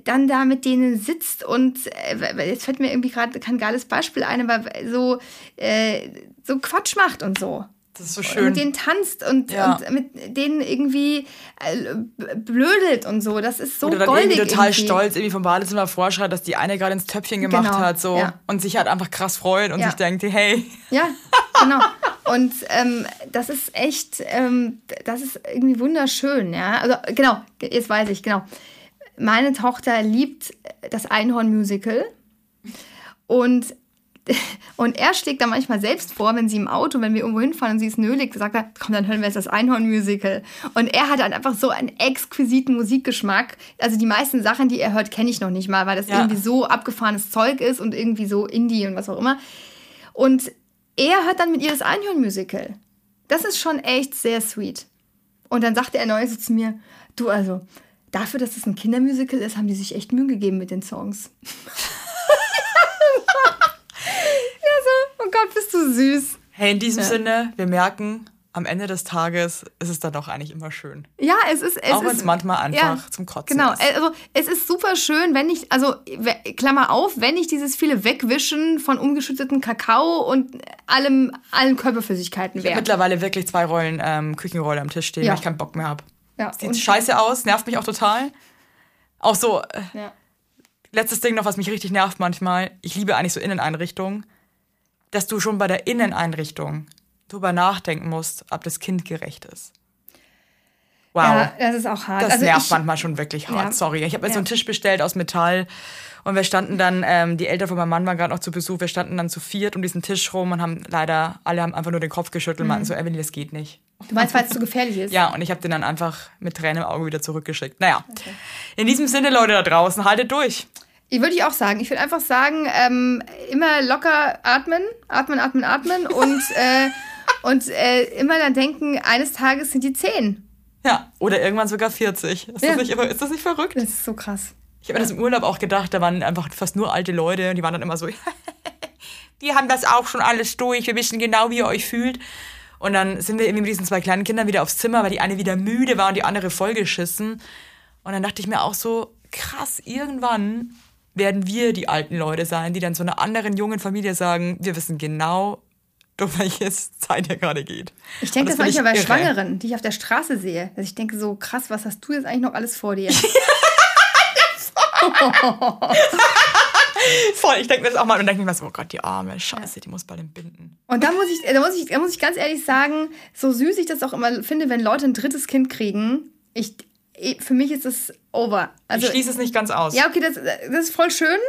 Speaker 1: dann da mit denen sitzt und äh, jetzt fällt mir irgendwie gerade kein geiles Beispiel ein, aber so, äh, so Quatsch macht und so.
Speaker 3: Das ist so
Speaker 1: Und
Speaker 3: schön.
Speaker 1: mit denen tanzt und,
Speaker 3: Ja.
Speaker 1: und mit denen irgendwie äh, blödelt und so. Das ist so
Speaker 3: Oder dann
Speaker 1: goldig.
Speaker 3: irgendwie total
Speaker 1: irgendwie.
Speaker 3: stolz irgendwie vom Badezimmer vorschreit, dass die eine gerade ins Töpfchen gemacht
Speaker 1: Genau,
Speaker 3: hat so
Speaker 1: ja.
Speaker 3: und sich halt einfach krass freut und
Speaker 1: Ja.
Speaker 3: sich denkt, hey,
Speaker 1: Ja, genau. Und ähm, das ist echt, ähm, das ist irgendwie wunderschön, ja. Also genau, jetzt weiß ich, genau. Meine Tochter liebt das Einhorn-Musical und und er schlägt dann manchmal selbst vor, wenn sie im Auto, wenn wir irgendwo hinfahren und sie ist nölig, sagt er, komm, dann hören wir jetzt das Einhorn-Musical. Und er hat dann einfach so einen exquisiten Musikgeschmack. Also die meisten Sachen, die er hört, kenne ich noch nicht mal, weil das
Speaker 3: Ja.
Speaker 1: irgendwie so abgefahrenes Zeug ist und irgendwie so Indie und was auch immer. Und er hört dann mit ihr das Einhorn-Musical. Das ist schon echt sehr sweet. Und dann sagte er neulich so zu mir, du also, dafür, dass es ein Kindermusical ist, haben die sich echt Mühe gegeben mit den Songs. ja, so, oh Gott, bist du süß.
Speaker 3: hey, in diesem Sinne, wir merken, am Ende des Tages ist es dann doch eigentlich immer schön.
Speaker 1: Ja, es ist. Es
Speaker 3: Auch wenn
Speaker 1: ist,
Speaker 3: es manchmal einfach zum Kotzen
Speaker 1: Genau,
Speaker 3: ist.
Speaker 1: also es ist super schön, wenn ich, also Klammer auf, wenn ich dieses viele Wegwischen von ungeschütteten Kakao und allem, allen Körperflüssigkeiten
Speaker 3: Ich habe
Speaker 1: wäre.
Speaker 3: mittlerweile wirklich zwei Rollen ähm, Küchenrolle am Tisch stehen,
Speaker 1: Ja.
Speaker 3: weil ich keinen Bock mehr habe.
Speaker 1: Ja,
Speaker 3: Sieht scheiße aus, nervt mich auch total. Auch so, äh,
Speaker 1: Ja.
Speaker 3: letztes Ding noch, was mich richtig nervt manchmal. Ich liebe eigentlich so Inneneinrichtungen, dass du schon bei der Inneneinrichtung drüber nachdenken musst, ob das Kind gerecht ist. Wow.
Speaker 1: ja, das ist auch hart.
Speaker 3: Das
Speaker 1: also
Speaker 3: nervt
Speaker 1: ich,
Speaker 3: manchmal schon wirklich hart,
Speaker 1: Ja.
Speaker 3: sorry. Ich habe mir so
Speaker 1: Ja.
Speaker 3: einen Tisch bestellt aus Metall und wir standen dann, ähm, die Eltern von meinem Mann waren gerade noch zu Besuch, wir standen dann zu viert um diesen Tisch rum und haben leider, alle haben einfach nur den Kopf geschüttelt und
Speaker 1: Mhm.
Speaker 3: meinten so, Evelyn, das geht nicht.
Speaker 1: Du meinst, weil es zu gefährlich ist?
Speaker 3: Ja, und ich habe den dann einfach mit Tränen im Auge wieder zurückgeschickt. Naja, in diesem Sinne, Leute da draußen, haltet durch.
Speaker 1: Ich würde ich auch sagen. Ich würde einfach sagen, ähm, immer locker atmen, atmen, atmen, atmen und, äh, und äh, immer dann denken, eines Tages sind die zehn.
Speaker 3: Ja, oder irgendwann sogar 40. Ist,
Speaker 1: Ja.
Speaker 3: das, nicht, ist das nicht verrückt?
Speaker 1: Das ist so krass.
Speaker 3: Ich habe mir das im Urlaub auch gedacht, da waren einfach fast nur alte Leute und die waren dann immer so, wir haben das auch schon alles durch, wir wissen genau, wie ihr euch fühlt. Und dann sind wir irgendwie mit diesen zwei kleinen Kindern wieder aufs Zimmer, weil die eine wieder müde war und die andere vollgeschissen. Und dann dachte ich mir auch so, krass, irgendwann werden wir die alten Leute sein, die dann zu einer anderen jungen Familie sagen, wir wissen genau, durch welche Zeit ihr gerade geht.
Speaker 1: Ich denke das
Speaker 3: find
Speaker 1: manchmal bei. Schwangeren, die ich auf der Straße sehe. Dass ich denke so, krass, was hast du jetzt eigentlich noch alles vor dir?
Speaker 3: Voll, ich denke mir das auch mal und denke mir so, oh Gott, die arme Scheiße, die muss bald entbinden.
Speaker 1: Und da muss ich, da muss ich, da muss ich ganz ehrlich sagen, so süß ich das auch immer finde, wenn Leute ein drittes Kind kriegen, ich, für mich ist es over. Also,
Speaker 3: ich schließe es nicht ganz aus.
Speaker 1: ja, okay, das, das ist voll schön,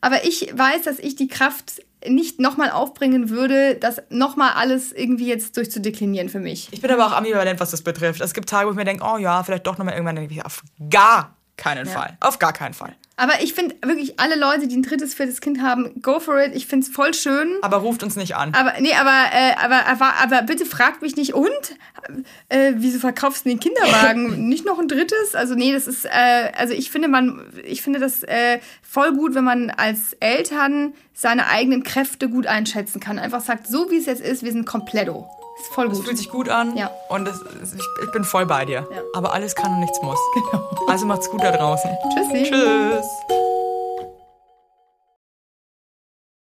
Speaker 1: aber ich weiß, dass ich die Kraft nicht nochmal aufbringen würde, das nochmal alles irgendwie jetzt durchzudeklinieren für mich.
Speaker 3: Ich bin aber auch ambivalent, was das betrifft. Es gibt Tage, wo ich mir denke, oh ja, vielleicht doch nochmal irgendwann. Auf gar keinen Fall. Auf gar keinen Fall.
Speaker 1: Aber ich finde wirklich alle Leute, die ein drittes, viertes Kind haben, go for it. Ich finde es voll schön.
Speaker 3: Aber ruft uns nicht an.
Speaker 1: Aber nee, aber, äh, aber, aber, aber bitte fragt mich nicht, und? Äh, wieso verkaufst du den Kinderwagen? nicht noch ein drittes? Also, nee, das ist, äh, also ich finde, man, ich finde das äh, voll gut, wenn man als Eltern seine eigenen Kräfte gut einschätzen kann. Einfach sagt, so wie es jetzt ist, wir sind kompletto. Ist voll
Speaker 3: Es
Speaker 1: gut.
Speaker 3: fühlt sich gut an
Speaker 1: Ja.
Speaker 3: und es, es- ich, ich bin voll bei dir.
Speaker 1: Ja.
Speaker 3: Aber alles kann und nichts muss. Genau. Also macht's gut da draußen.
Speaker 1: Tschüssi.
Speaker 3: Tschüss.